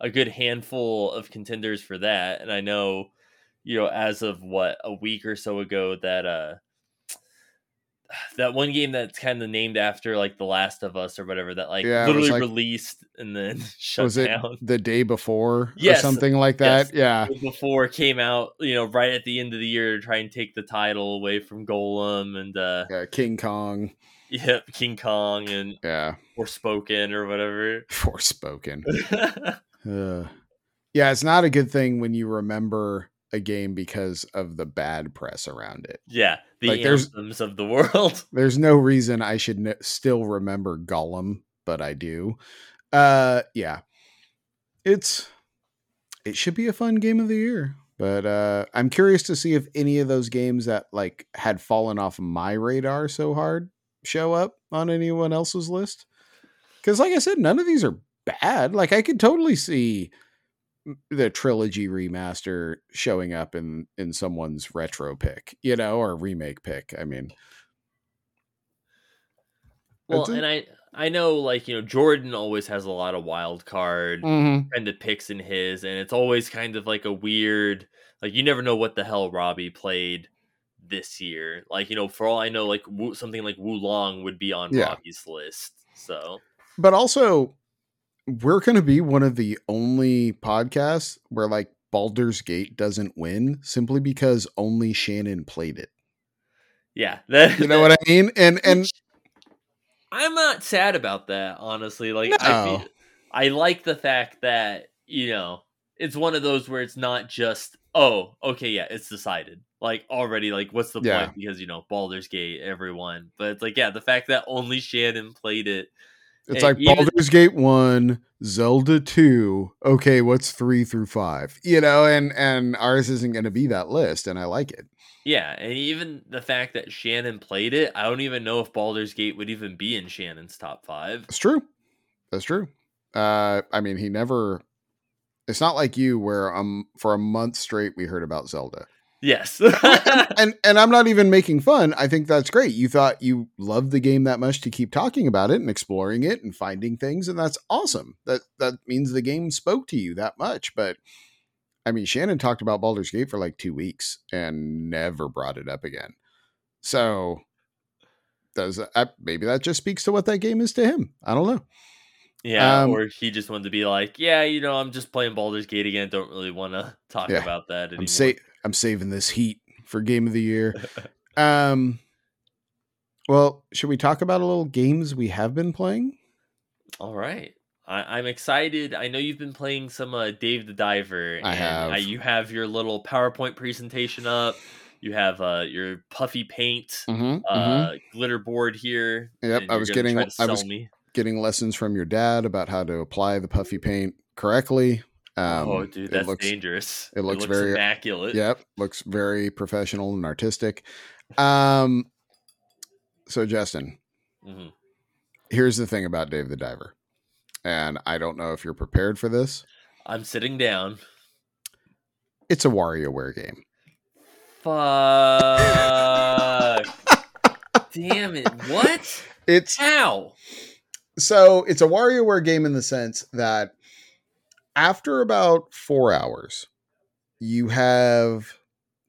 a good handful of contenders for that and i know you know as of what a week or so ago that uh that one game that's kind of named after like the last of us or whatever that like Yeah, literally like- released and then shut was it down the day before Yes, or something like that? yes. Yeah, before came out you know right at the end of the year to try and take the title away from Gollum and uh yeah, King Kong. yep king kong and Yeah, forspoken or whatever Forspoken. Uh, yeah, it's not a good thing when you remember a game because of the bad press around it. yeah the Like, anthems of the world There's no reason I should n- still remember Gollum but I do. Uh, yeah, it's it should be a fun game of the year. But uh, I'm curious to see if any of those games that like had fallen off my radar so hard show up on anyone else's list. Because, like I said, none of these are bad. Like I could totally see the trilogy remaster showing up in in someone's retro pick, you know, or remake pick. I mean, well, and I I know like you know Jordan always has a lot of wild card mm-hmm. kind of picks in his, and it's always kind of like a weird like you never know what the hell Robbie played this year. Like you know, for all I know, like something like Wo Long would be on yeah. Robbie's list. So, but also we're going to be one of the only podcasts where like Baldur's Gate doesn't win simply because only Shannon played it. Yeah, that, you know that, what I mean. And and I'm not sad about that, honestly. Like no. I, feel, I like the fact that you know it's one of those where it's not just oh okay yeah it's decided like already like what's the yeah. point because you know Baldur's Gate everyone but it's like yeah the fact that only Shannon played it it's like even, Baldur's Gate 1, Zelda 2. Okay, what's 3 through 5? You know, and and ours isn't going to be that list and I like it. Yeah, and even the fact that Shannon played it, I don't even know if Baldur's Gate would even be in Shannon's top 5. It's true. That's true. Uh I mean, he never it's not like you where um for a month straight we heard about Zelda. Yes. and and I'm not even making fun. I think that's great. You thought you loved the game that much to keep talking about it and exploring it and finding things and that's awesome. That that means the game spoke to you that much, but I mean Shannon talked about Baldur's Gate for like 2 weeks and never brought it up again. So does uh, maybe that just speaks to what that game is to him. I don't know. Yeah, um, or he just wanted to be like, yeah, you know, I'm just playing Baldur's Gate again. Don't really want to talk yeah, about that anymore. I'm, sa- I'm saving this heat for game of the year. um, well, should we talk about a little games we have been playing? All right. I, am excited. I know you've been playing some uh, Dave the Diver. I have. you have your little PowerPoint presentation up. You have uh, your puffy paint mm-hmm, uh, mm-hmm. glitter board here. Yep, I was getting. I was me. getting lessons from your dad about how to apply the puffy paint correctly. Um, oh, dude, that's it looks, dangerous. It looks, it looks, very immaculate. Yep, looks very professional and artistic. Um, so Justin, mm-hmm. here's the thing about Dave the Diver, and I don't know if you're prepared for this. I'm sitting down. It's a WarioWare game. Fuck. Damn it! What? It's how? So it's a WarioWare game in the sense that after about four hours, you have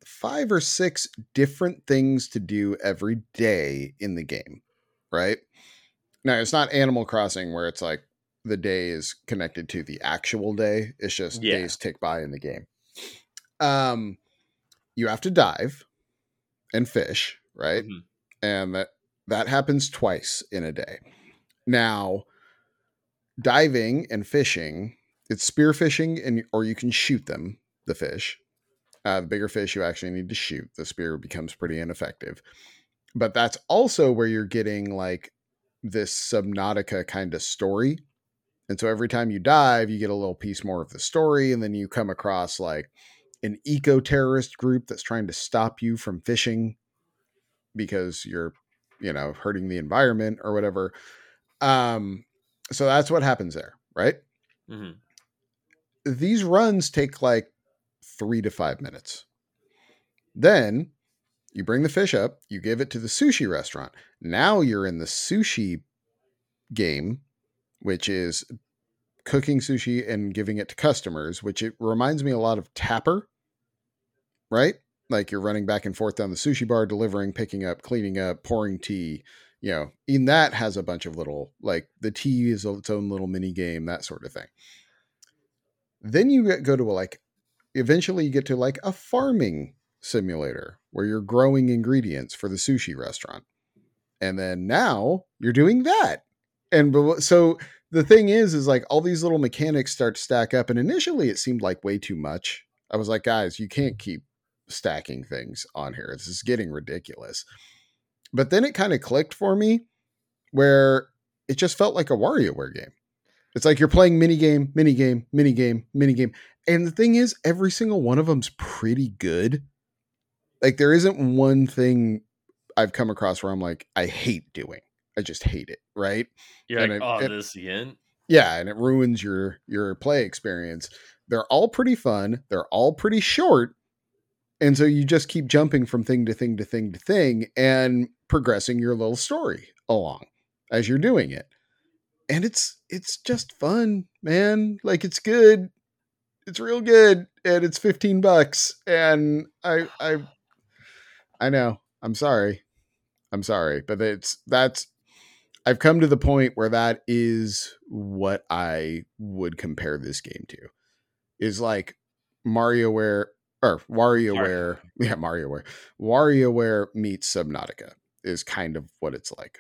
five or six different things to do every day in the game, right? Now, it's not Animal Crossing where it's like the day is connected to the actual day, it's just yeah. days tick by in the game. Um, you have to dive and fish, right? Mm-hmm. And that that happens twice in a day. Now, diving and fishing it's spear spearfishing and or you can shoot them the fish. Uh, the bigger fish you actually need to shoot. The spear becomes pretty ineffective. But that's also where you're getting like this subnautica kind of story. And so every time you dive you get a little piece more of the story and then you come across like an eco terrorist group that's trying to stop you from fishing because you're you know hurting the environment or whatever. Um so that's what happens there right? Mm-hmm these runs take like three to five minutes. Then you bring the fish up, you give it to the sushi restaurant. Now you're in the sushi game, which is cooking sushi and giving it to customers, which it reminds me a lot of Tapper, right? Like you're running back and forth down the sushi bar, delivering, picking up, cleaning up, pouring tea. You know, in that has a bunch of little, like the tea is its own little mini game, that sort of thing. Then you get, go to a, like, eventually you get to like a farming simulator where you're growing ingredients for the sushi restaurant. And then now you're doing that. And so the thing is, is like all these little mechanics start to stack up. And initially it seemed like way too much. I was like, guys, you can't keep stacking things on here. This is getting ridiculous. But then it kind of clicked for me where it just felt like a WarioWare game. It's like you're playing mini game, mini game, mini game, mini game. And the thing is, every single one of them's pretty good. Like there isn't one thing I've come across where I'm like, I hate doing. I just hate it. Right. You're And like, it- oh, it- this again. Yeah, and it ruins your your play experience. They're all pretty fun. They're all pretty short. And so you just keep jumping from thing to thing to thing to thing and progressing your little story along as you're doing it. And it's it's just fun, man. Like it's good. It's real good and it's 15 bucks and I I I know. I'm sorry. I'm sorry, but it's that's I've come to the point where that is what I would compare this game to. Is like MarioWare or WarioWare, yeah, MarioWare. WarioWare meets Subnautica is kind of what it's like.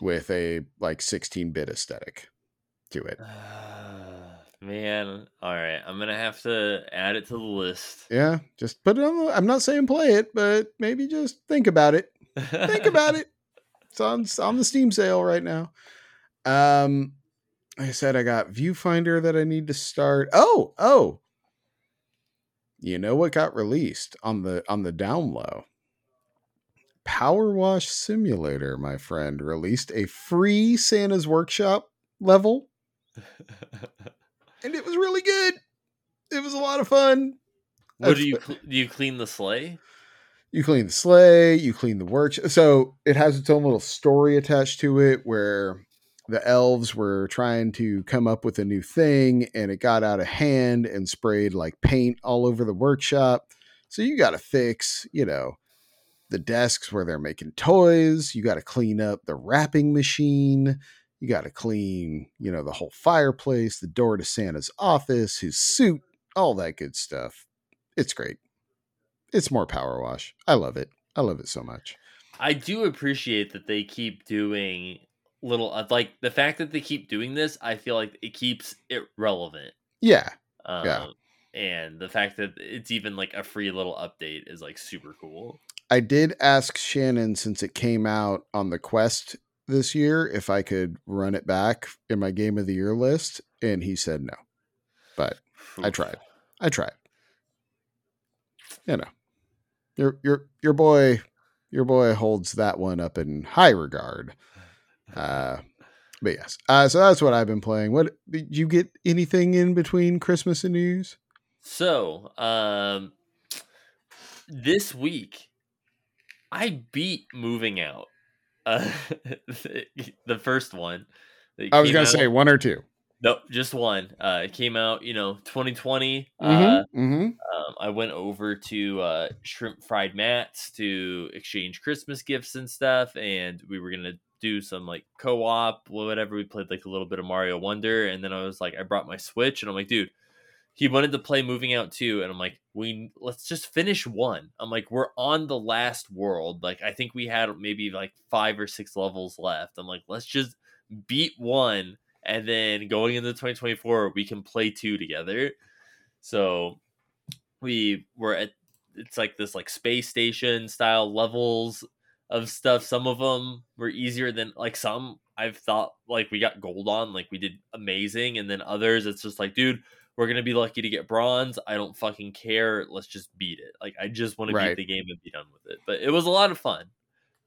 With a like 16-bit aesthetic to it. Man, all right. I'm gonna have to add it to the list. Yeah, just put it on the, I'm not saying play it, but maybe just think about it. think about it. It's on it's on the Steam sale right now. Um, like I said I got Viewfinder that I need to start. Oh, oh. You know what got released on the on the down low? Power Wash Simulator, my friend, released a free Santa's Workshop level, and it was really good. It was a lot of fun. what do you cl- do? You clean the sleigh? you clean the sleigh, you clean the work. So it has its own little story attached to it where the elves were trying to come up with a new thing and it got out of hand and sprayed like paint all over the workshop. So you got to fix, you know, the desks where they're making toys. You got to clean up the wrapping machine. You got to clean, you know, the whole fireplace, the door to Santa's office, his suit, all that good stuff. It's great. It's more power wash. I love it. I love it so much. I do appreciate that they keep doing little uh, like the fact that they keep doing this. I feel like it keeps it relevant. Yeah. Um, Yeah. And the fact that it's even like a free little update is like super cool. I did ask Shannon since it came out on the Quest this year if I could run it back in my game of the year list, and he said no. But I tried. I tried. You know, your your your boy, your boy holds that one up in high regard. Uh, but yes, uh, so that's what I've been playing. What did you get? Anything in between Christmas and New Year's? So, um, this week I beat moving out. Uh, the first one. I was gonna out- say one or two. nope, just one. Uh, it came out, you know, 2020. Uh, Mm-hmm. mm-hmm. um, I went over to uh, Shrimp Fried Matt's to exchange Christmas gifts and stuff, and we were gonna do some like co-op, whatever. We played like a little bit of Mario Wonder, and then I was like, I brought my Switch, and I'm like, dude, he wanted to play Moving Out too, and I'm like, we let's just finish one. I'm like, we're on the last world. Like, I think we had maybe like five or six levels left. I'm like, let's just beat one, and then going into 2024, we can play two together. So we were at it's like this like space station style levels of stuff some of them were easier than like some i've thought like we got gold on like we did amazing and then others it's just like dude we're gonna be lucky to get bronze. I don't fucking care. Let's just beat it. Like i just want to Right. beat the game and be done with it. But it was a lot of fun.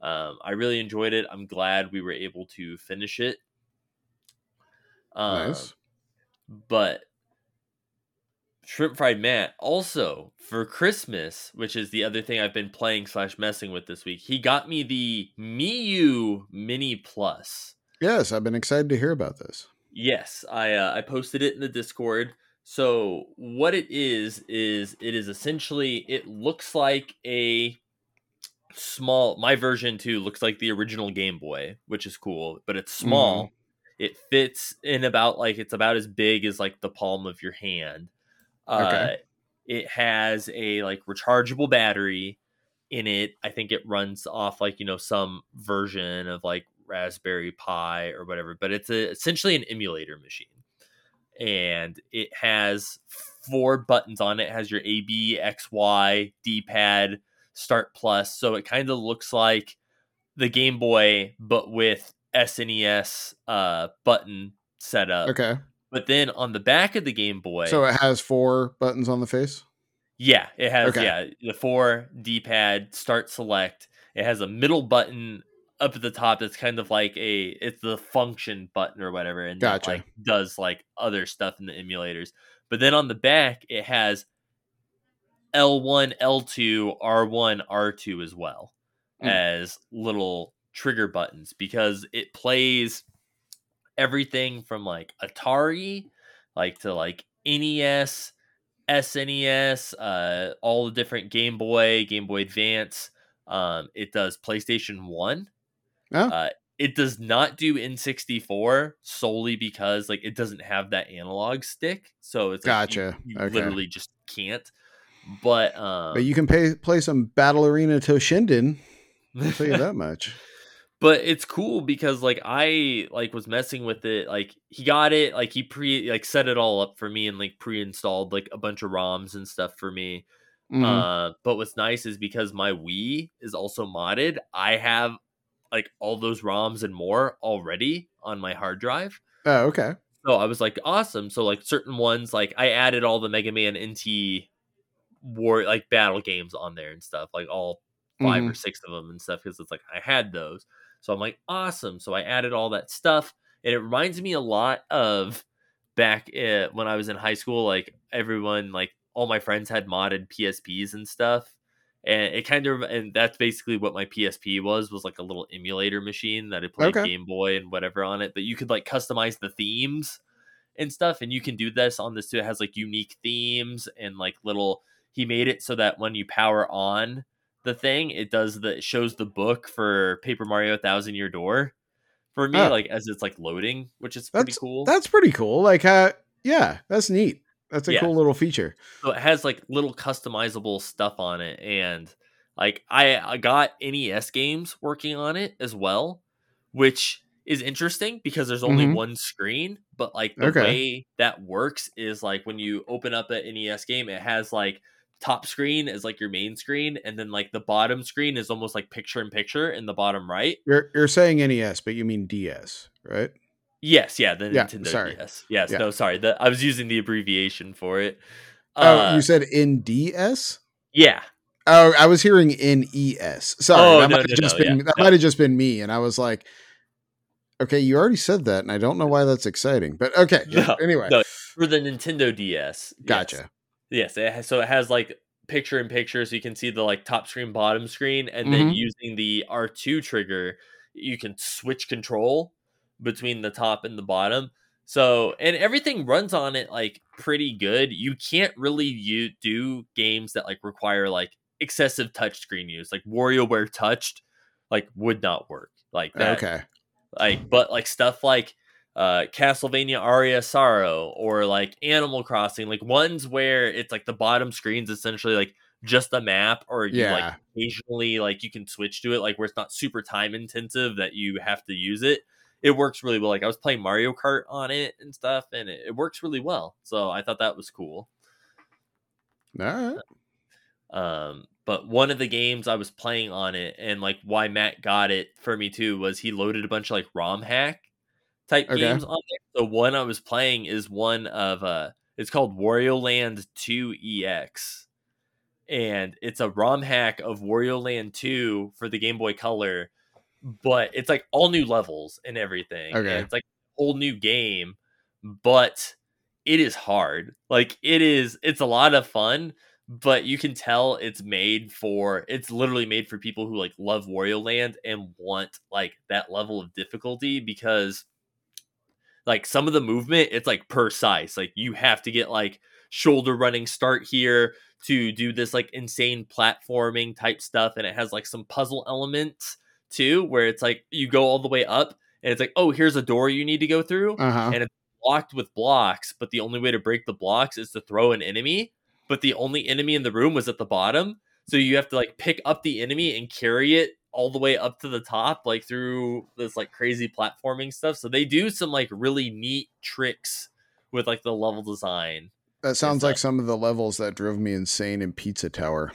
Um, i really enjoyed it. I'm glad we were able to finish it. Um, Nice. but shrimp fried matt also for christmas which is the other thing i've been playing slash messing with this week he got me the Miyoo Mini Plus. Yes, I've been excited to hear about this. yes i uh, i posted it in the discord so what it is is it is essentially it looks like a small my version too looks like the original game boy which is cool but it's small. It fits in about like it's about as big as like the palm of your hand. Uh it has a like rechargeable battery in it. I think it runs off like you know some version of like raspberry pi or whatever but it's a, essentially an emulator machine and it has four buttons on it. it has your a b x y d-pad start plus so it kind of looks like the game boy but with SNES uh, button setup. Okay. But then on the back of the Game Boy, So it has four buttons on the face. yeah, it has Okay. yeah the four D pad start select. It has a middle button up at the top that's kind of like a it's the function button or whatever, and that like does like other stuff in the emulators. But then on the back, it has L1, L2, R1, R2 as well Mm. as little trigger buttons because it plays everything from like Atari, like to like NES, SNES, uh, all the different Game Boy, Game Boy Advance. Um, it does PlayStation One. Oh. Uh, it does not do N64 solely because like it doesn't have that analog stick, so it's like, you- Gotcha. You, Okay. literally just can't. But um, But you can pay, play some Battle Arena Toshinden. I'll tell you that much. but it's cool because like i like was messing with it like he got it like he pre like set it all up for me and like pre-installed like a bunch of roms and stuff for me Mhm. uh but what's nice is because my wii is also modded i have like all those roms and more already on my hard drive oh, okay. so I was like, awesome. So like certain ones, like I added all the Mega Man NT war like battle games on there and stuff, like all 5 Mhm. or six of them and stuff, because it's like I had those. So I'm like, awesome. So I added all that stuff, and it reminds me a lot of back uh when I was in high school. Like everyone, like all my friends had modded PSPs and stuff. And it kind of, and that's basically what my PSP was, was like a little emulator machine that it played Okay. Game Boy and whatever on it. But you could like customize the themes and stuff. And you can do this on this too. It has like unique themes and like little, he made it so that when you power on the thing, it does the, it shows the book for Paper Mario Thousand Year Door for me, Oh. like as it's like loading, which is pretty That's cool. That's pretty cool. Like, uh, yeah, that's neat. That's a Yeah. cool little feature. so it has like little customizable stuff on it and like I, I got nes games working on it as well which is interesting because there's only Mhm. one screen but like the Okay. way that works is like when you open up an nes game it has like top screen is like your main screen and then like the bottom screen is almost like picture in picture in the bottom right You're you're saying NES, but you mean DS, right? Yes yeah the Yeah, nintendo sorry. ds yes Yeah. no sorry the, i was using the abbreviation for it oh, Uh, you said NDS? Yeah Oh, I was hearing NES. ES. Sorry, Oh, that no, might have no, just no, been yeah, that might have just been me, and I was like, okay, you already said that, and I don't know why that's exciting, but okay. anyway, no. for the Nintendo DS. gotcha. Yes, it has, so it has like picture in picture, so you can see the like top screen, bottom screen, and then Mhm. using the R two trigger, you can switch control between the top and the bottom. So and everything runs on it like pretty good. You can't really you do games that like require like excessive touchscreen use, like WarioWare touched, like would not work like that Okay, like but like stuff like uh Castlevania Aria Sorrow or like Animal Crossing, like ones where it's like the bottom screen's essentially like just a map or you like Yeah. occasionally like you can switch to it like where it's not super time intensive that you have to use it. It works really well. Like I was playing Mario Kart on it and stuff and it, it works really well. So I thought that was cool. all right. Um, but one of the games I was playing on it, and like why Matt got it for me too, was he loaded a bunch of like ROM hack type Okay. games on there. So one I was playing is one of uh, it's called Wario Land Two EX, and it's a ROM hack of Wario Land Two for the Game Boy Color, but it's like all new levels and everything. and Okay. it's like a whole new game, but it is hard. Like it is, it's a lot of fun but you can tell it's made for it's literally made for people who like love Wario Land and want like that level of difficulty because like some of the movement it's like precise like you have to get like shoulder running start here to do this like insane platforming type stuff and it has like some puzzle elements too where it's like you go all the way up and it's like oh here's a door you need to go through Uh huh. and it's blocked with blocks, but the only way to break the blocks is to throw an enemy. But the only enemy in the room was at the bottom. So you have to like pick up the enemy and carry it all the way up to the top, like through this like crazy platforming stuff. So they do some like really neat tricks with like the level design. That sounds like some of the levels that drove me insane in Pizza Tower.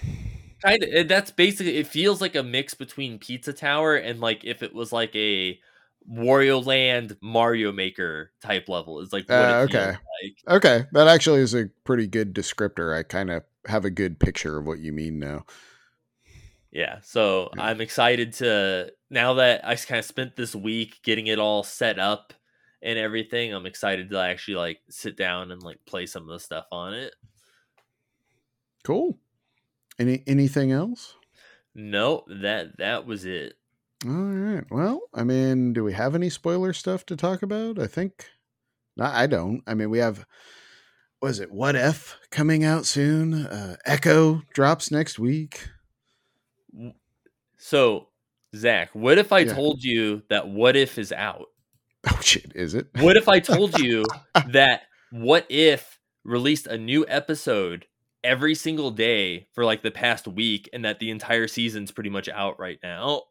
Kind of that's basically it feels like a mix between Pizza Tower and like if it was like a Wario Land Mario Maker type level. Is like what Uh, okay. like. Okay, that actually is a pretty good descriptor. I kind of have a good picture of what you mean now. Yeah, so Yeah. I'm excited to now that I kind of spent this week getting it all set up and everything. I'm excited to actually like sit down and like play some of the stuff on it. Cool. Any anything else? No, that that was it. All right. Well, I mean, do we have any spoiler stuff to talk about? I think no, I don't. I mean, we have was it What If coming out soon? Uh, Echo drops next week. So, Zach, what if I Yeah. told you that What If is out? Oh shit, is it? What if I told you that What If released a new episode every single day for like the past week and that the entire season's pretty much out right now?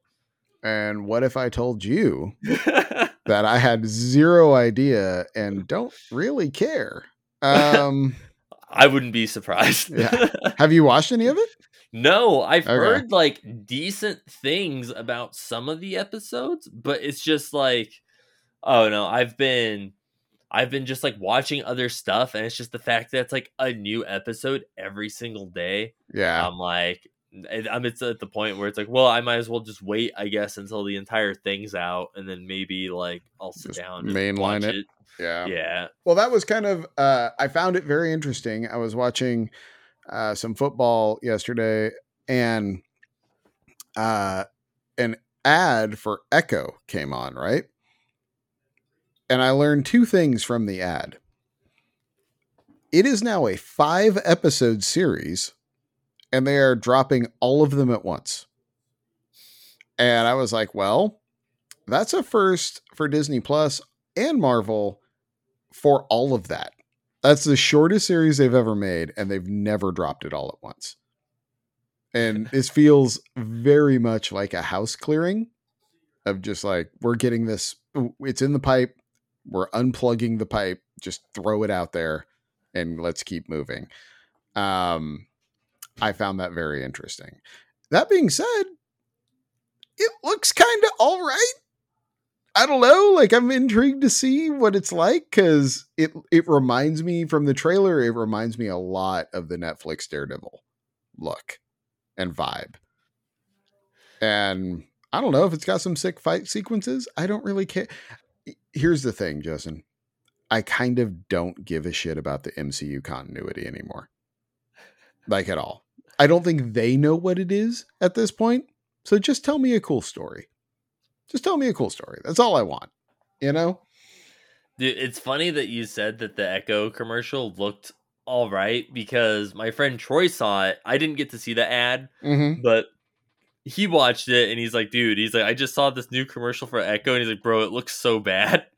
And what if I told you that I had zero idea and don't really care? Um, I wouldn't be surprised. Yeah. have you watched any of it? no, I've Okay. heard like decent things about some of the episodes, but it's just like oh no, I've been I've been just like watching other stuff and it's just the fact that it's like a new episode every single day. Yeah. I'm like I'm it's at the point where it's like, well, I might as well just wait, I guess, until the entire thing's out, and then maybe like I'll sit Just down and mainline watch it. it. yeah. Yeah, Well, that was kind of uh I found it very interesting. I was watching uh some football yesterday and uh an ad for Echo came on, right? And I learned two things from the ad. It is now a 5 episode series and they are dropping all of them at once. And I was like, well, that's a first for Disney Plus and Marvel for all of that. That's the shortest series they've ever made, and they've never dropped it all at once. And this feels very much like a house clearing of just like, we're getting this, it's in the pipe, we're unplugging the pipe, just throw it out there, and let's keep moving. Um, I found that very interesting. That being said, it looks kind of all right. I don't know. Like I'm intrigued to see what it's like because it it reminds me from the trailer. It reminds me a lot of the Netflix Daredevil look and vibe. And I don't know if it's got some sick fight sequences. I don't really care. Here's the thing, Justin. I kind of don't give a shit about the MCU continuity anymore. Like at all. I don't think they know what it is at this point. So just tell me a cool story. Just tell me a cool story. That's all I want. You know? Dude, it's funny that you said that the Echo commercial looked all right because my friend Troy saw it. I didn't get to see the ad, Mm-hmm. but he watched it and he's like, dude, he's like, I just saw this new commercial for Echo, and he's like, bro, it looks so bad.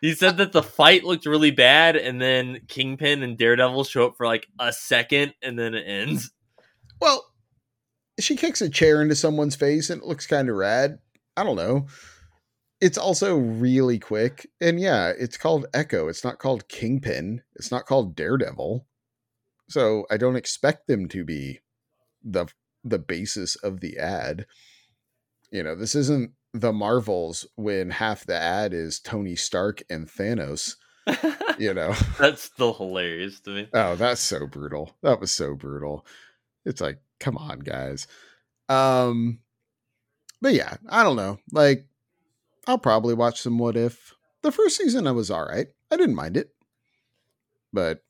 He said that the fight looked really bad, and then Kingpin and Daredevil show up for like a second, and then it ends. Well, she kicks a chair into someone's face and it looks kind of rad. I don't know. It's also really quick. And yeah, it's called Echo. It's not called Kingpin. It's not called Daredevil. So I don't expect them to be the the basis of the ad. You know, this isn't the Marvels when half the ad is Tony Stark and Thanos, you know. That's still hilarious to me. Oh, that's so brutal. That was so brutal. It's like, come on, guys. Um but yeah, I don't know. Like I'll probably watch some what if. The first season I was all right. I didn't mind it. But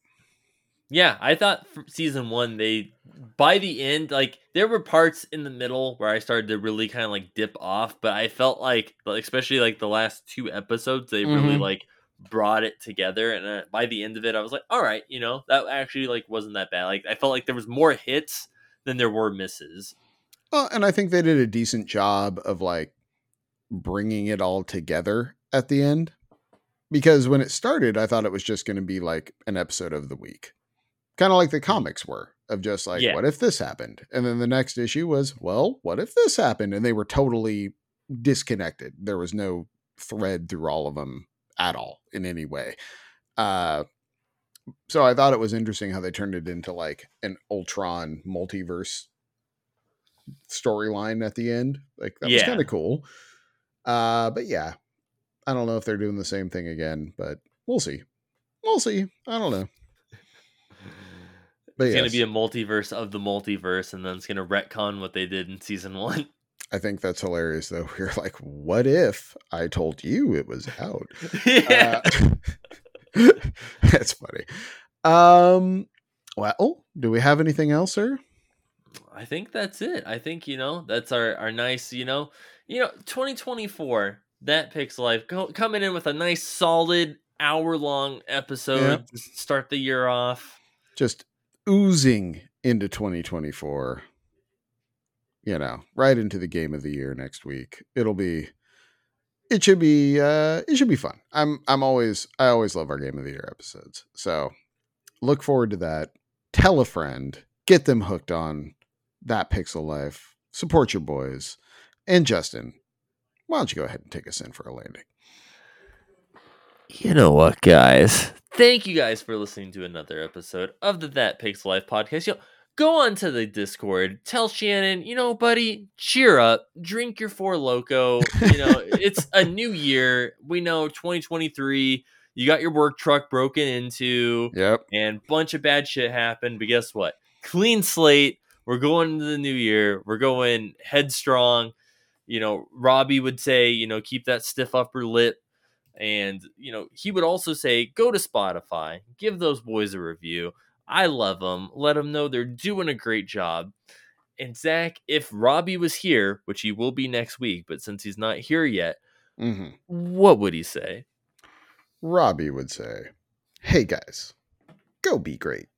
Yeah, I thought season one they by the end like there were parts in the middle where I started to really kind of like dip off, but I felt like especially like the last two episodes they really Mhm. like brought it together and uh, by the end of it I was like, all right, you know, that actually like wasn't that bad. Like I felt like there was more hits than there were misses. well, and I think they did a decent job of like bringing it all together at the end. Because when it started, I thought it was just going to be like an episode of the week. Kind of like the comics were of just like, Yeah. what if this happened? And then the next issue was, well, what if this happened? And they were totally disconnected. There was no thread through all of them at all in any way. Uh, so I thought it was interesting how they turned it into like an Ultron multiverse storyline at the end. Like that was kind of cool. Uh, but yeah, I don't know if they're doing the same thing again, but we'll see. We'll see. I don't know. But It's gonna be a multiverse of the multiverse, and then it's gonna retcon what they did in season one. I think that's hilarious though. We're like, what if I told you it was out? yeah. Uh, that's funny. Um, well, do we have anything else, sir? I think that's it. I think you know that's our our nice you know you know 2024 that Pixel Life go, coming in with a nice solid hour long episode to start the year off. Just oozing into 2024. You know, right into the game of the year next week. It'll be it should be uh it should be fun. I'm I'm always I always love our game of the year episodes. So look forward to that. Tell a friend, get them hooked on that pixel life. Support your boys. And Justin, why don't you go ahead and take us in for a landing? You know what, guys? Thank you guys for listening to another episode of the That Pixel Life podcast. Know, go on to the Discord. Tell Shannon, you know, buddy, cheer up. Drink your 4Loko. You know, it's a new year. We know 2023. You got your work truck broken into, Yep. and bunch of bad shit happened. But guess what? Clean slate. We're going into the new year. We're going headstrong. You know, Robbie would say, you know, keep that stiff upper lip. And, you know, he would also say, go to Spotify, give those boys a review. I love them. Let them know they're doing a great job. And Zach, if Robbie was here, which he will be next week, but since he's not here yet, hmm what would he say? Robbie would say, Hey guys, go be great.